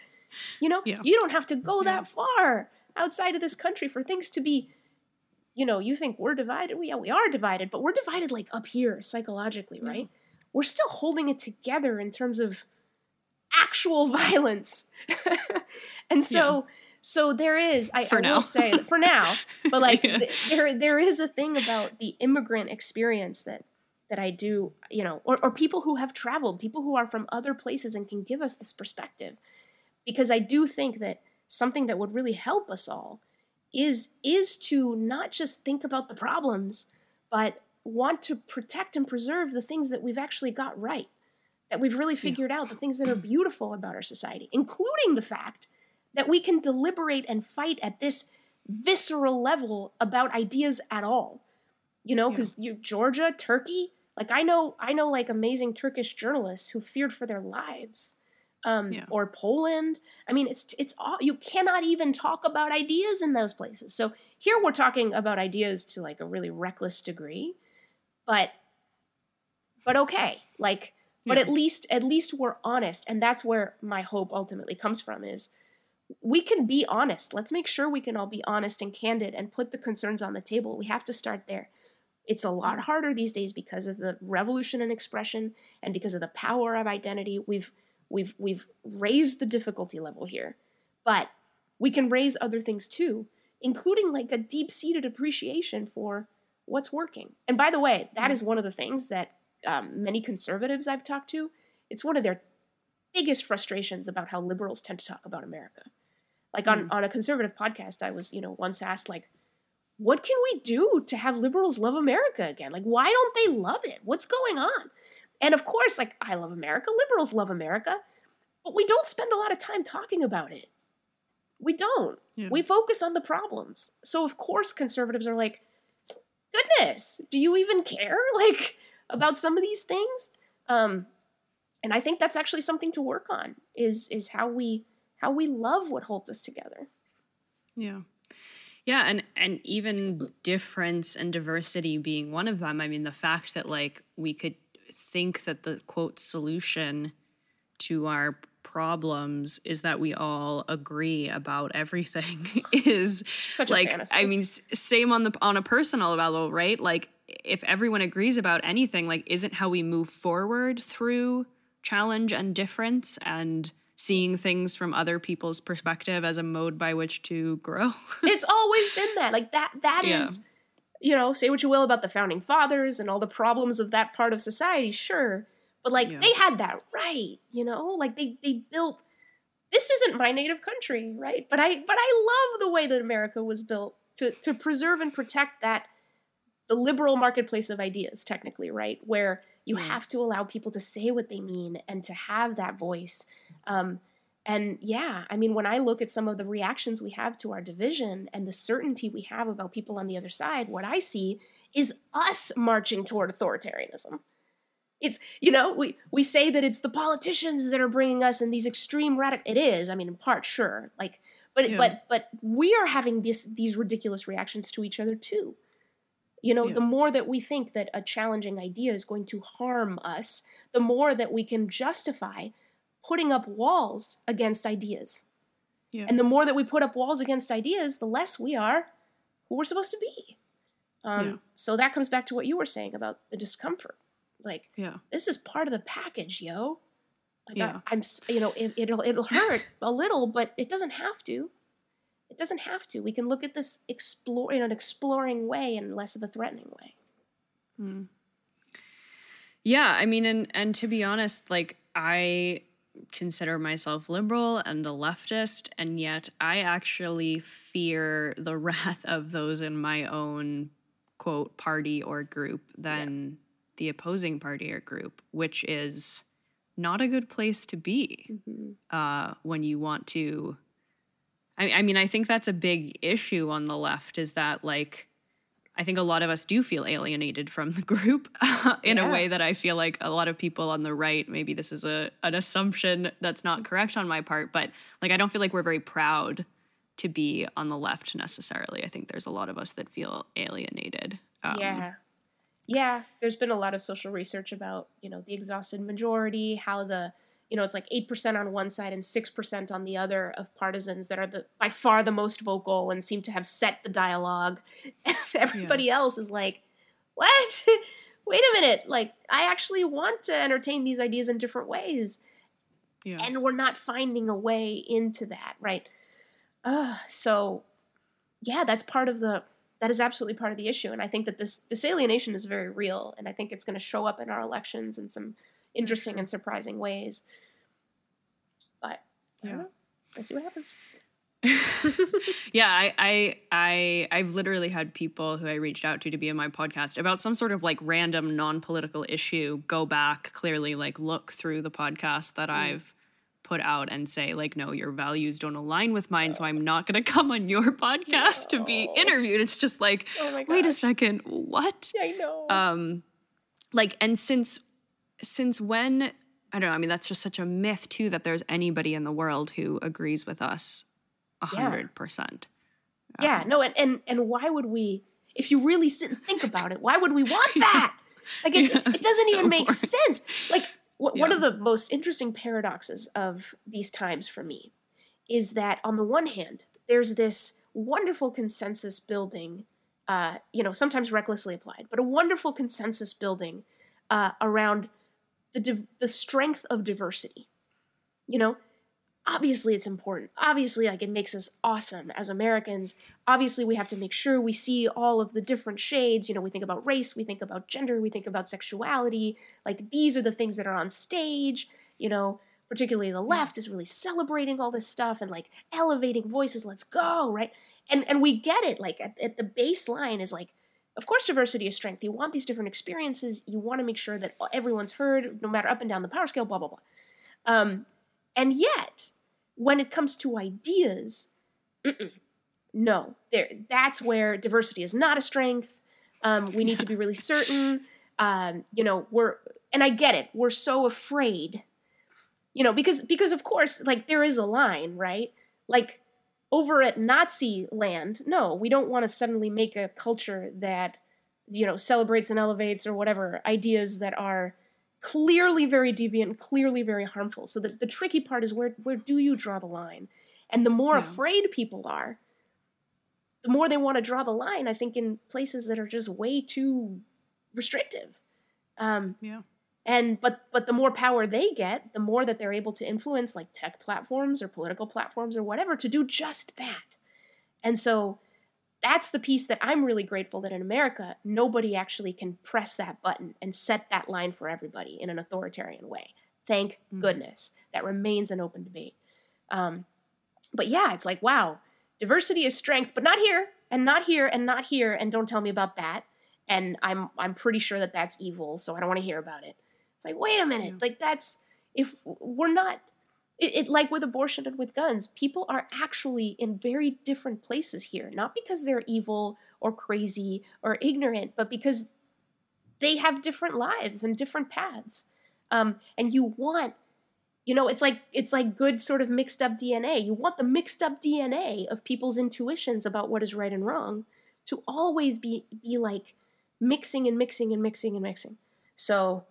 You know, yeah. you don't have to go yeah. that far outside of this country for things to be you know, you think we're divided. We, yeah, we are divided, but we're divided like up here psychologically, right? Yeah. We're still holding it together in terms of actual violence. and so so there is, I, I will say, for now, but like yeah. th- there there is a thing about the immigrant experience that that I do, you know, or, or people who have traveled, people who are from other places and can give us this perspective, because I do think that something that would really help us all is is to not just think about the problems, but want to protect and preserve the things that we've actually got right, that we've really figured yeah. out, the things that are beautiful about our society, including the fact that we can deliberate and fight at this visceral level about ideas at all. You know, because yeah. you Georgia, Turkey, like I know, I know like amazing Turkish journalists who feared for their lives. Um, yeah. or Poland. I mean, it's it's all you cannot even talk about ideas in those places. So here we're talking about ideas to like a really reckless degree, but but okay, like, but yeah. at least at least we're honest, and that's where my hope ultimately comes from. Is we can be honest. Let's make sure we can all be honest and candid and put the concerns on the table. We have to start there. It's a lot harder these days because of the revolution in expression and because of the power of identity. We've we've we've raised the difficulty level here. But we can raise other things too, including like a deep-seated appreciation for what's working. And by the way, that is one of the things that um, many conservatives I've talked to, it's one of their biggest frustrations about how liberals tend to talk about America. Like on, mm. on a conservative podcast, I was, you know, once asked, like, what can we do to have liberals love America again? Like, why don't they love it? What's going on? And of course, like, I love America, liberals love America, but we don't spend a lot of time talking about it. We don't. Yeah. We focus on the problems. So, of course, conservatives are like, goodness, do you even care? Like, about some of these things? Um, and I think that's actually something to work on. Is is how we how we love what holds us together. Yeah. Yeah, and and even difference and diversity being one of them. I mean, the fact that like we could think that the quote solution to our problems is that we all agree about everything is Such a like. I mean same on the on a personal level, right? Like if everyone agrees about anything, like isn't how we move forward through challenge and difference and seeing things from other people's perspective as a mode by which to grow. it's always been that. Like that That is, Yeah. you know, say what you will about the founding fathers and all the problems of that part of society, sure. But like Yeah. they had that right, you know? Like they they built this isn't my native country, right? But I but I love the way that America was built to to preserve and protect that the liberal marketplace of ideas, technically, right? Where you Yeah. have to allow people to say what they mean and to have that voice. Um, and yeah, I mean, when I look at some of the reactions we have to our division and the certainty we have about people on the other side, what I see is us marching toward authoritarianism. It's you know we we say that it's the politicians that are bringing us in these extreme radical. It is, I mean, in part, sure, like, but Yeah. but but we are having this these ridiculous reactions to each other too. You know, Yeah. the more that we think that a challenging idea is going to harm us, the more that we can justify putting up walls against ideas. Yeah. And the more that we put up walls against ideas, the less we are who we're supposed to be. Um, Yeah. So that comes back to what you were saying about the discomfort. Like, yeah. this is part of the package, yo. Like Yeah. I, I'm, you know, it, it'll it'll hurt a little, but it doesn't have to. It doesn't have to. We can look at this explore in an exploring way and less of a threatening way. Mm. Yeah, I mean, and and to be honest, like I consider myself liberal and a leftist, and yet I actually fear the wrath of those in my own quote party or group than the opposing party or group, which is not a good place to be uh, when you want to. I, I mean, I think that's a big issue on the left is that, like, I think a lot of us do feel alienated from the group in Yeah. a way that I feel like a lot of people on the right, maybe this is a an assumption that's not correct on my part, but like, I don't feel like we're very proud to be on the left necessarily. I think there's a lot of us that feel alienated. Um, yeah. Yeah, there's been a lot of social research about, you know, the exhausted majority, how the, you know, it's like 8% on one side and 6% on the other of partisans that are the by far the most vocal and seem to have set the dialogue. And everybody else is like, "What? Wait a minute. Like I actually want to entertain these ideas in different ways." Yeah. and we're not finding a way into that right uh, so yeah that's part of the that is absolutely part of the issue and i think that this this alienation is very real and i think it's going to show up in our elections in some interesting and surprising ways but I Yeah. know. let's see what happens yeah, I, I, I, I've literally had people who I reached out to to be in my podcast about some sort of like random non-political issue. Go back, clearly, like look through the podcast that I've put out and say like, no, your values don't align with mine, so I'm not going to come on your podcast to be interviewed. It's just like, oh wait a second, what? Yeah, i know um like and since since when i don't know i mean that's just such a myth too that there's anybody in the world who agrees with us a Yeah. hundred percent. Yeah no and, and and why would we if you really sit and think about it why would we want that? Like it, Yeah, it doesn't so even make boring. sense. Like wh- one of the most interesting paradoxes of these times for me is that on the one hand there's this wonderful consensus building uh, you know sometimes recklessly applied but a wonderful consensus building uh, around the div- the strength of diversity. You know obviously it's important. Obviously like it makes us awesome as americans. Obviously we have to make sure we see all of the different shades. You know we think about race we think about gender we think about sexuality. Like these are the things that are on stage you know particularly the left is really celebrating all this stuff and like elevating voices let's go right? And and we get it like at, at the baseline is like of course diversity is strength. You want these different experiences. You want to make sure that everyone's heard no matter up and down the power scale blah blah blah. Um, and yet when it comes to ideas no. There that's where diversity is not a strength. Um, we need to be really certain. Um, you know we're and I get it. We're so afraid, you know, because because of course, like there is a line, right? Like over at Nazi land, no, we don't want to suddenly make a culture that you know celebrates and elevates or whatever ideas that are clearly very deviant, clearly very harmful. So the, the tricky part is where where do you draw the line? And the more yeah. afraid people are, the more they want to draw the line, I think, in places that are just way too restrictive. Um, yeah. And but but the more power they get, the more that they're able to influence like tech platforms or political platforms or whatever to do just that. And so that's the piece that I'm really grateful that in America nobody actually can press that button and set that line for everybody in an authoritarian way. Thank mm-hmm. goodness that remains an open debate. Um, but yeah, it's like wow, diversity is strength, but not here and not here and not here and don't tell me about that. And I'm I'm pretty sure that that's evil, so I don't want to hear about it. It's like wait a minute, yeah. like that's if we're not it, it, like with abortion and with guns people are actually in very different places here not because they're evil or crazy or ignorant but because they have different lives and different paths. Um, and you want you know it's like it's like good sort of mixed up dna you want the mixed up dna of people's intuitions about what is right and wrong to always be be like mixing and mixing and mixing and mixing. So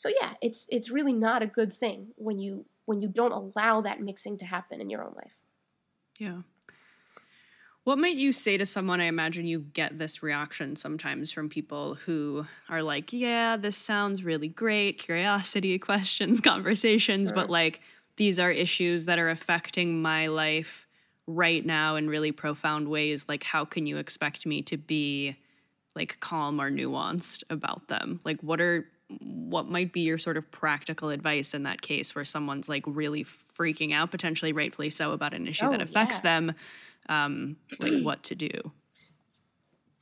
so yeah it's it's really not a good thing when you when you don't allow that mixing to happen in your own life yeah what might you say to someone? I imagine you get this reaction sometimes from people who are like, yeah, this sounds really great, curiosity, questions, conversations, sure. but like these are issues that are affecting my life right now in really profound ways. Like, how can you expect me to be like calm or nuanced about them? Like, what are what might be your sort of practical advice in that case where someone's like really freaking out, potentially rightfully so, about an issue oh, that affects yeah. them? um, like what to do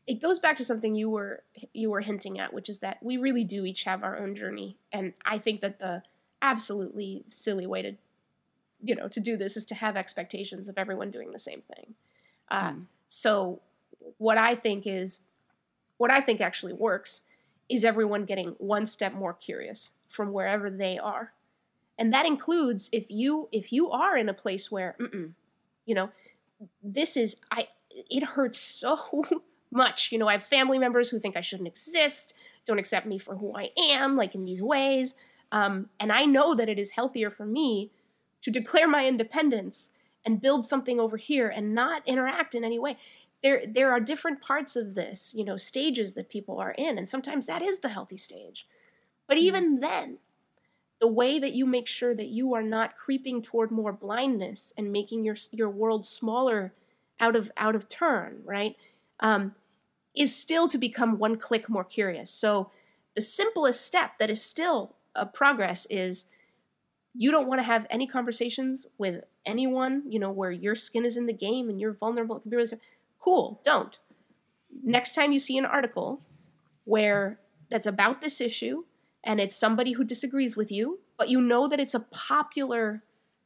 it goes back to something you were you were hinting at which is that we really do each have our own journey and i think that the absolutely silly way to you know to do this is to have expectations of everyone doing the same thing uh, mm. so what i think is what i think actually works is everyone getting one step more curious from wherever they are and that includes if you if you are in a place where mm-mm, you know this is I it hurts so much. You know, I have family members who think I shouldn't exist, don't accept me for who I am, like in these ways. Um, and I know that it is healthier for me to declare my independence and build something over here and not interact in any way. There, there are different parts of this, you know, stages that people are in, and sometimes that is the healthy stage. But even then, the way that you make sure that you are not creeping toward more blindness and making your your world smaller out of out of turn right um, is still to become one click more curious. So the simplest step that is still a progress is you don't want to have any conversations with anyone you know where your skin is in the game and you're vulnerable. It can be really cool don't next time you see an article where that's about this issue and it's somebody who disagrees with you, but you know that it's a popular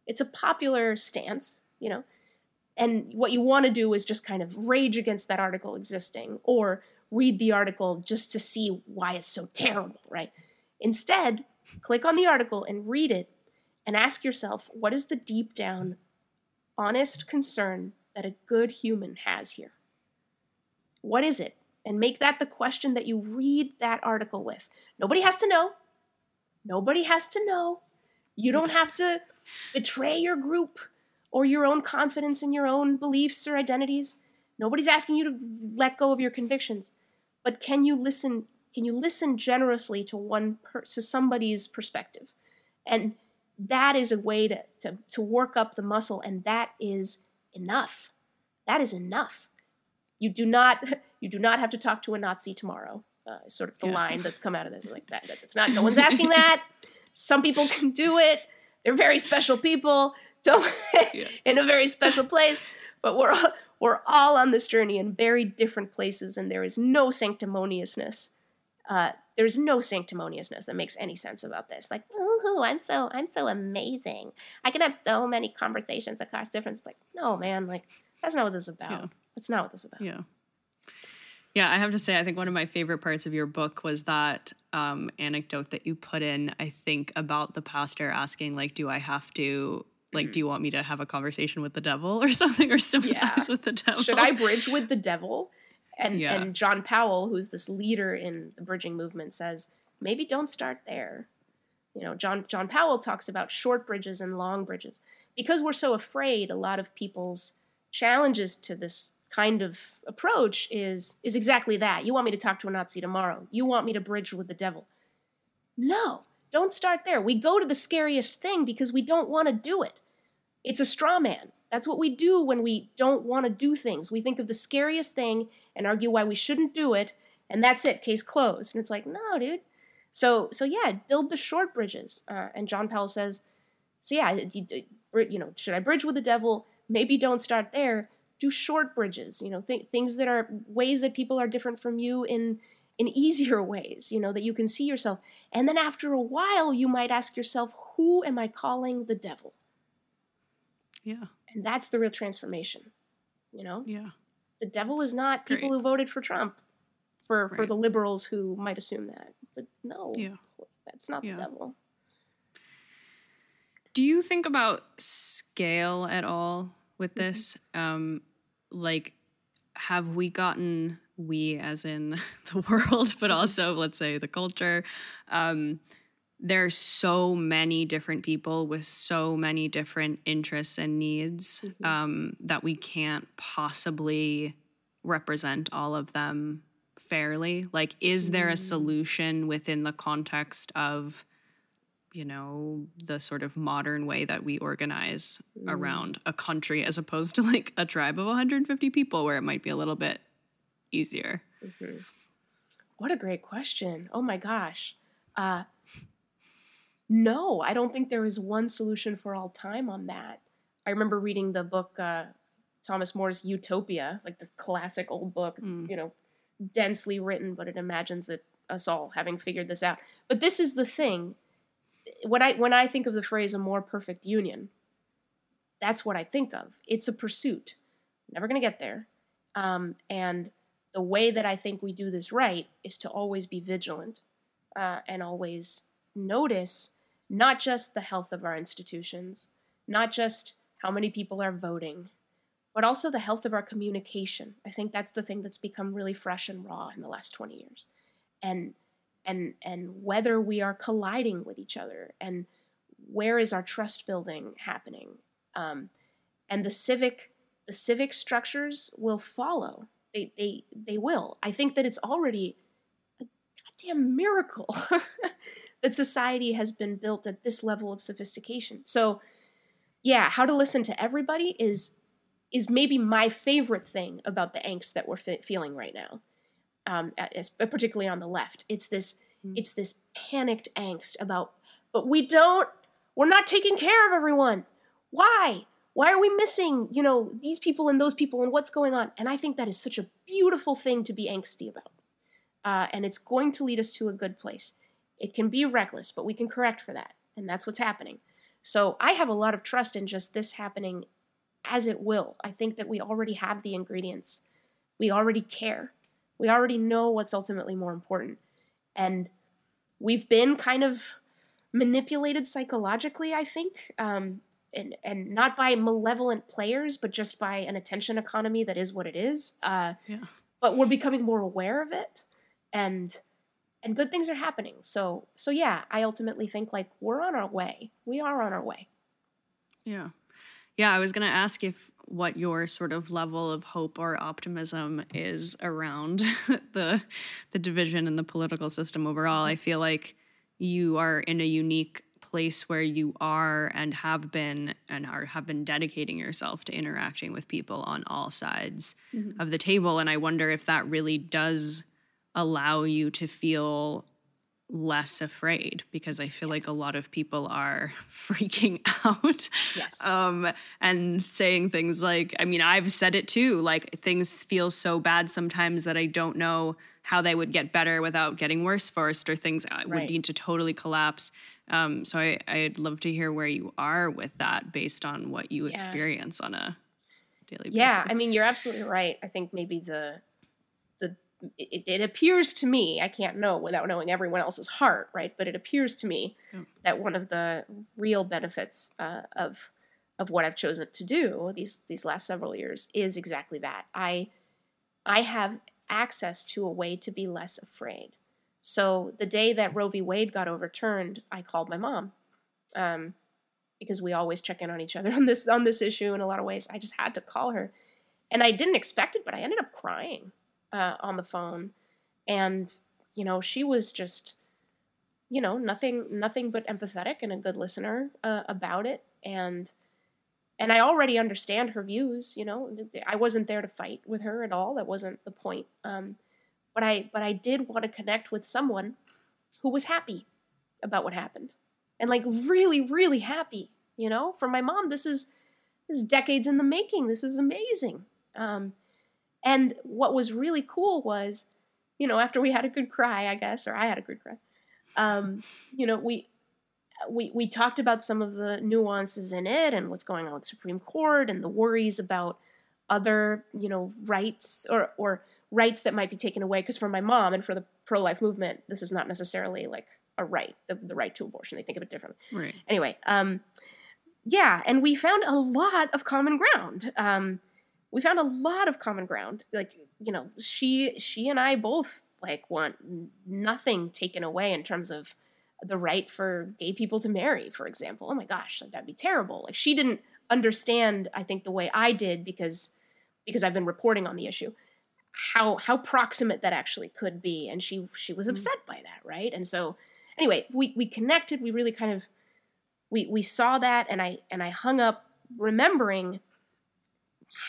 it's a popular stance, you know. And what you want to do is just kind of rage against that article existing or read the article just to see why it's so terrible, right? Instead, click on the article and read it and ask yourself what is the deep down honest concern that a good human has here? What is it? and make that the question that you read that article with. Nobody has to know. Nobody has to know. You don't have to betray your group or your own confidence in your own beliefs or identities. Nobody's asking you to let go of your convictions. But can you listen can you listen generously to one per, to somebody's perspective? And that is a way to, to to work up the muscle and that is enough. That is enough. You do not you do not have to talk to a Nazi tomorrow. Uh, sort of the yeah. line that's come out of this like that. It's not. No one's asking that. Some people can do it. They're very special people. Don't yeah. in a very special place. But we're all, we're all on this journey in very different places, and there is no sanctimoniousness. Uh, there's no sanctimoniousness that makes any sense about this. Like, ooh, I'm so I'm so amazing. I can have so many conversations across different. It's like, no, man. Like, that's not what this is about. Yeah. That's not what this is about. Yeah. Yeah, I have to say, I think one of my favorite parts of your book was that um, anecdote that you put in, I think, about the pastor asking, like, do I have to, like, Mm. do you want me to have a conversation with the devil or something or sympathize with the devil? Should I bridge with the devil? And Yeah. and John Powell, who's this leader in the bridging movement, says maybe don't start there. You know, John John Powell talks about short bridges and long bridges because we're so afraid. A lot of people's challenges to this kind of approach is is exactly that. You want me to talk to a Nazi tomorrow. You want me to bridge with the devil. No, don't start there. We go to the scariest thing because we don't want to do it. It's a straw man. That's what we do when we don't want to do things. We think of the scariest thing and argue why we shouldn't do it, and that's it. Case closed. And it's like, no, dude. So, so yeah, build the short bridges. Uh, and John Powell says, so yeah, you, you know, should I bridge with the devil? Maybe don't start there. Do short bridges. You know, th- things that are ways that people are different from you in in easier ways. You know, that you can see yourself. And then after a while, you might ask yourself, who am I calling the devil? yeah, And that's the real transformation. You know, yeah, the devil is not people Great. who voted for Trump, for for the liberals who might assume that. But no, yeah. that's not Yeah. the devil. Do you think about scale at all with this? Um, like, have we gotten we, as in the world, but also let's say the culture? Um, there's so many different people with so many different interests and needs Mhm. um, that we can't possibly represent all of them fairly. Like, is there a Mm. solution within the context of you know, the sort of modern way that we organize Mm. around a country as opposed to like a tribe of 150 people where it might be a little bit easier. Mhm. What a great question. Oh my gosh. Uh, no, I don't think there is one solution for all time on that. I remember reading the book uh, Thomas More's Utopia, like this classic old book, Mm. you know, densely written, but it imagines it us all having figured this out. But this is the thing. When I when I think of the phrase a more perfect union, that's what I think of. It's a pursuit. Never gonna get there. Um, and the way that I think we do this right is to always be vigilant uh, and always notice not just the health of our institutions, not just how many people are voting, but also the health of our communication. I think that's the thing that's become really fresh and raw in the last 20 years. And and and whether we are colliding with each other and where is our trust building happening um, and the civic the civic structures will follow they they they will i think that it's already a goddamn miracle that society has been built at this level of sophistication. So yeah how to listen to everybody is is maybe my favorite thing about the angst that we're fe- feeling right now um, as, particularly on the left. It's this Mm. it's this panicked angst about but we don't we're not taking care of everyone. Why? Why are we missing you know these people and those people and what's going on? And i think that is such a beautiful thing to be angsty about uh, and it's going to lead us to a good place it can be reckless but we can correct for that and that's what's happening. So i have a lot of trust in just this happening as it will. I think that we already have the ingredients. We already care. We already know what's ultimately more important. And we've been kind of manipulated psychologically i think um, and and not by malevolent players, but just by an attention economy that is what it is. Uh, Yeah. But we're becoming more aware of it, and and good things are happening. So so yeah, I ultimately think like we're on our way. We are on our way. Yeah. Yeah, I was going to ask if what your sort of level of hope or optimism is around the the division in the political system overall. I feel like you are in a unique place where you are and have been and are have been dedicating yourself to interacting with people on all sides Mhm. of the table and I wonder if that really does allow you to feel less afraid because I feel like a lot of people are freaking out Yes. um and saying things like i mean i've said it too like things feel so bad sometimes that i don't know how they would get better without getting worse first or things uh, would need to totally collapse um so i i'd love to hear where you are with that based on what you Yeah. experience on a daily basis yeah, I mean you're absolutely right. I think maybe the it, it appears to me, I can't know without knowing everyone else's heart, right? But it appears to me Yeah. that one of the real benefits uh, of of what I've chosen to do these these last several years is exactly that. I I have access to a way to be less afraid. So the day that Roe v. Wade got overturned, I called my mom, um, because we always check in on each other on this on this issue in a lot of ways. I just had to call her, and I didn't expect it, but I ended up crying uh, on the phone, and you know she was just, you know, nothing nothing but empathetic and a good listener uh, about it, and and I already understand her views. You know, I wasn't there to fight with her at all. That wasn't the point. Um, but I but I did want to connect with someone who was happy about what happened and like really really happy. You know, for my mom, this is this is decades in the making. This is amazing. Um, and what was really cool was, you know, after we had a good cry, I guess, or I had a good cry. Um, you know, we we we talked about some of the nuances in it and what's going on with Supreme Court and the worries about other, you know, rights or or rights that might be taken away because for my mom and for the pro-life movement, this is not necessarily like a right, the, the right to abortion. They think of it differently. Right. Anyway, um yeah, and we found a lot of common ground. Um we found a lot of common ground. Like, you know, she she and I both like want nothing taken away in terms of the right for gay people to marry, for example. Oh my gosh, like that'd be terrible. Like she didn't understand, I think, the way I did because because I've been reporting on the issue, how how proximate that actually could be. And she she was Mm. upset by that, right? And so anyway, we we connected, we really kind of we we saw that and I and I hung up remembering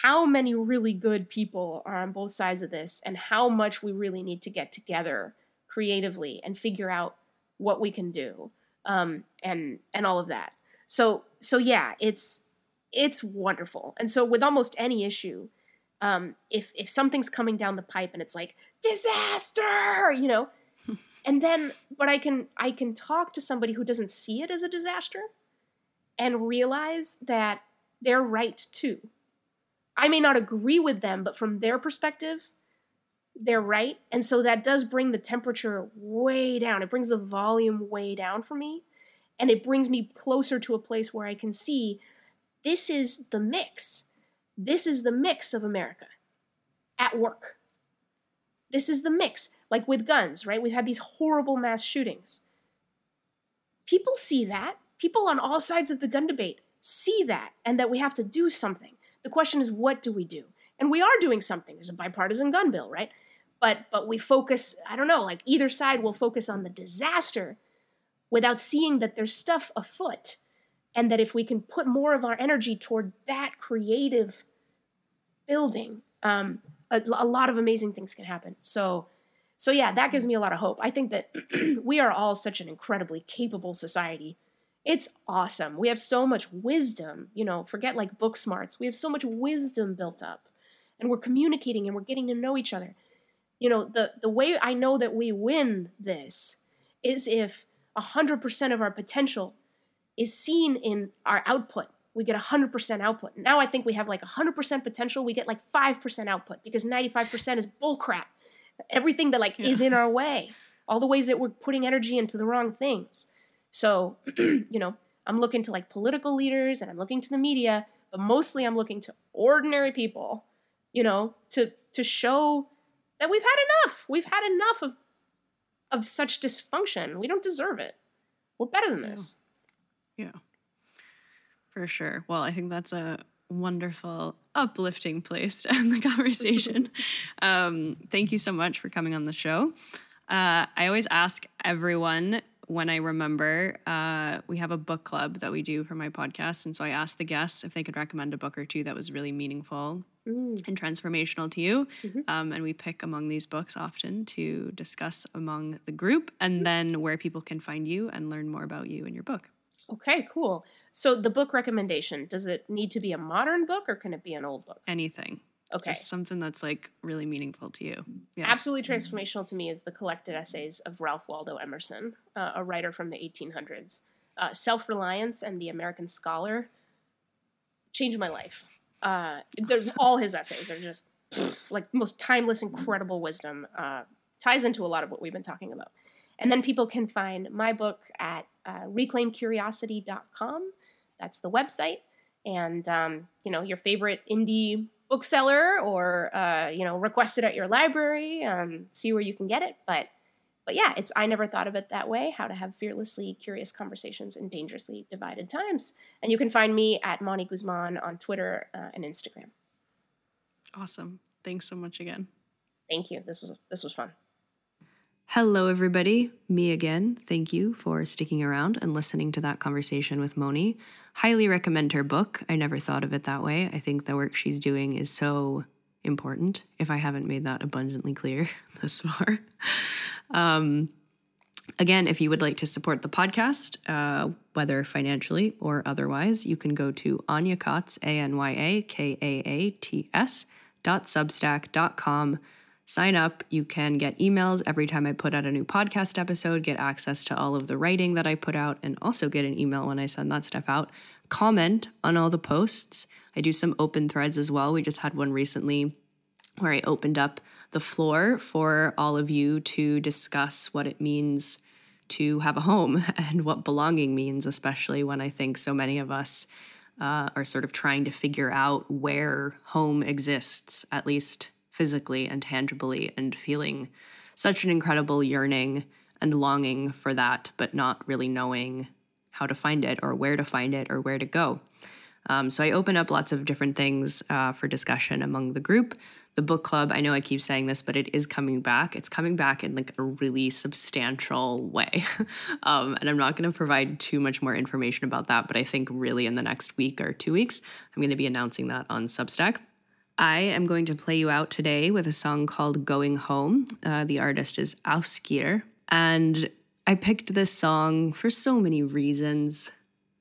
how many really good people are on both sides of this and how much we really need to get together creatively and figure out what we can do um, and and all of that. So so yeah it's it's wonderful. And so with almost any issue um, if if something's coming down the pipe and it's like disaster you know? And then but i can i can talk to somebody who doesn't see it as a disaster and realize that they're right too I may not agree with them, but from their perspective, they're right. And so that does bring the temperature way down. It brings the volume way down for me. And it brings me closer to a place where I can see this is the mix. This is the mix of America at work. This is the mix. Like with guns, right? We've had these horrible mass shootings. People see that. People on all sides of the gun debate see that and that we have to do something. The question is, what do we do? And we are doing something. There's a bipartisan gun bill, right? But but we focus. I don't know. Like either side will focus on the disaster, without seeing that there's stuff afoot, and that if we can put more of our energy toward that creative building, um, a, a lot of amazing things can happen. So. So yeah, that gives me a lot of hope. I think that we are all such an incredibly capable society it's awesome. We have so much wisdom, you know, forget like book smarts. We have so much wisdom built up. And we're communicating and we're getting to know each other. You know, the the way I know that we win this is if 100% of our potential is seen in our output. We get 100% output. Now I think we have like 100% potential, we get like 5% output because 95% is bullcrap. Everything that like is in our way. All the ways that we're putting energy into the wrong things. So, you know, I'm looking to like political leaders and I'm looking to the media, but mostly I'm looking to ordinary people, you know, to to show that we've had enough. We've had enough of of such dysfunction. We don't deserve it. We're better than Yeah. this. Yeah. For sure. Well, I think that's a wonderful, uplifting place to end the conversation. um, thank you so much for coming on the show. Uh, I always ask everyone when I remember, uh, we have a book club that we do for my podcast. And so I asked the guests if they could recommend a book or two that was really meaningful Mm. and transformational to you. Mhm. Um, and we pick among these books often to discuss among the group and then where people can find you and learn more about you and your book. Okay, cool. So the book recommendation, does it need to be a modern book or can it be an old book? Anything. Okay. Just something that's like really meaningful to you. Yeah. Absolutely transformational to me is the collected essays of Ralph Waldo Emerson, uh, a writer from the 1800s. Uh, Self Reliance and the American Scholar changed my life. Uh, there's all his essays are just pff, like most timeless, incredible wisdom. Uh, ties into a lot of what we've been talking about. And then people can find my book at uh, reclaimcuriosity.com. That's the website. And, um, you know, your favorite indie bookseller or, uh, you know, request it at your library, um, see where you can get it. But, but yeah, it's I never thought of it that way how to have fearlessly curious conversations in dangerously divided times. And you can find me at Móni Guzmán on Twitter uh, and Instagram. Awesome. Thanks so much again. Thank you. This was this was fun. Hello, everybody. Me again. Thank you for sticking around and listening to that conversation with Móni. Highly recommend her book. I never thought of it that way. I think the work she's doing is so important, if I haven't made that abundantly clear thus far. Um, again, if you would like to support the podcast, uh, whether financially or otherwise, you can go to Anya Kaats, A N Y A K A A T S, dot substack dot com sign up. You can get emails every time I put out a new podcast episode, get access to all of the writing that I put out, and also get an email when I send that stuff out. Comment on all the posts. I do some open threads as well. We just had one recently where I opened up the floor for all of you to discuss what it means to have a home and what belonging means, especially when I think so many of us uh, are sort of trying to figure out where home exists, at least physically and tangibly, and feeling such an incredible yearning and longing for that, but not really knowing how to find it or where to find it or where to go. Um, so I open up lots of different things uh, for discussion among the group. The book club, I know I keep saying this, but it is coming back. It's coming back in like a really substantial way. um, and I'm not going to provide too much more information about that, but I think really in the next week or two weeks, I'm going to be announcing that on Substack. I am going to play you out today with a song called Going Home. Uh, the artist is Ásgeir. And I picked this song for so many reasons.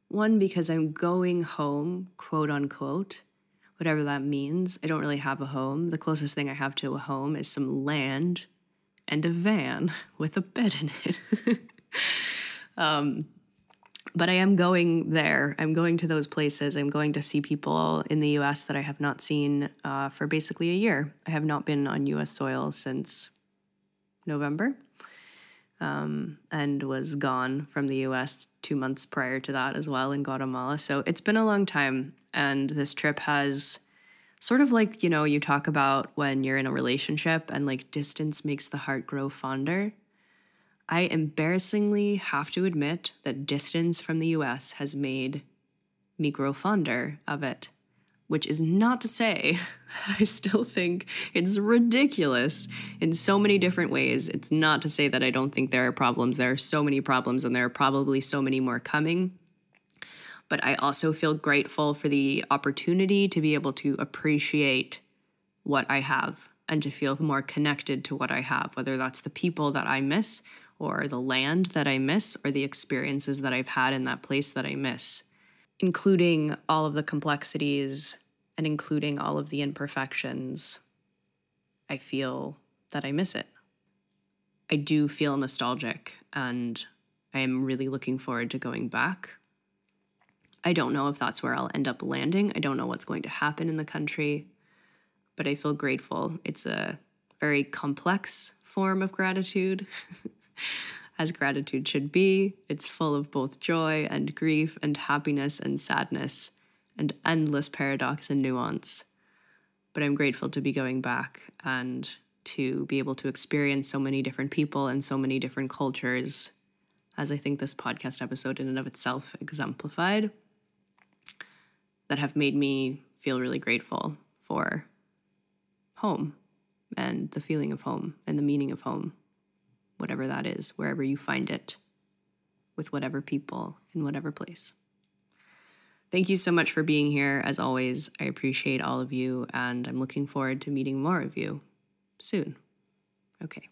One, because I'm going home, quote unquote, whatever that means. I don't really have a home. The closest thing I have to a home is some land and a van with a bed in it. um, but I am going there. I'm going to those places. I'm going to see people in the US that I have not seen uh, for basically a year. I have not been on US soil since November um, and was gone from the US two months prior to that as well in Guatemala. So it's been a long time. And this trip has sort of like, you know, you talk about when you're in a relationship and like distance makes the heart grow fonder. I embarrassingly have to admit that distance from the US has made me grow fonder of it, which is not to say that I still think it's ridiculous in so many different ways. It's not to say that I don't think there are problems. There are so many problems, and there are probably so many more coming. But I also feel grateful for the opportunity to be able to appreciate what I have and to feel more connected to what I have, whether that's the people that I miss or the land that I miss or the experiences that I've had in that place that I miss, including all of the complexities and including all of the imperfections. I feel that I miss it. I do feel nostalgic and I am really looking forward to going back. I don't know if that's where I'll end up landing. I don't know what's going to happen in the country, but I feel grateful. It's a very complex form of gratitude. as gratitude should be. It's full of both joy and grief and happiness and sadness and endless paradox and nuance. But I'm grateful to be going back and to be able to experience so many different people and so many different cultures, as I think this podcast episode in and of itself exemplified, that have made me feel really grateful for home and the feeling of home and the meaning of home whatever that is, wherever you find it, with whatever people in whatever place. Thank you so much for being here. As always, I appreciate all of you, and I'm looking forward to meeting more of you soon. Okay.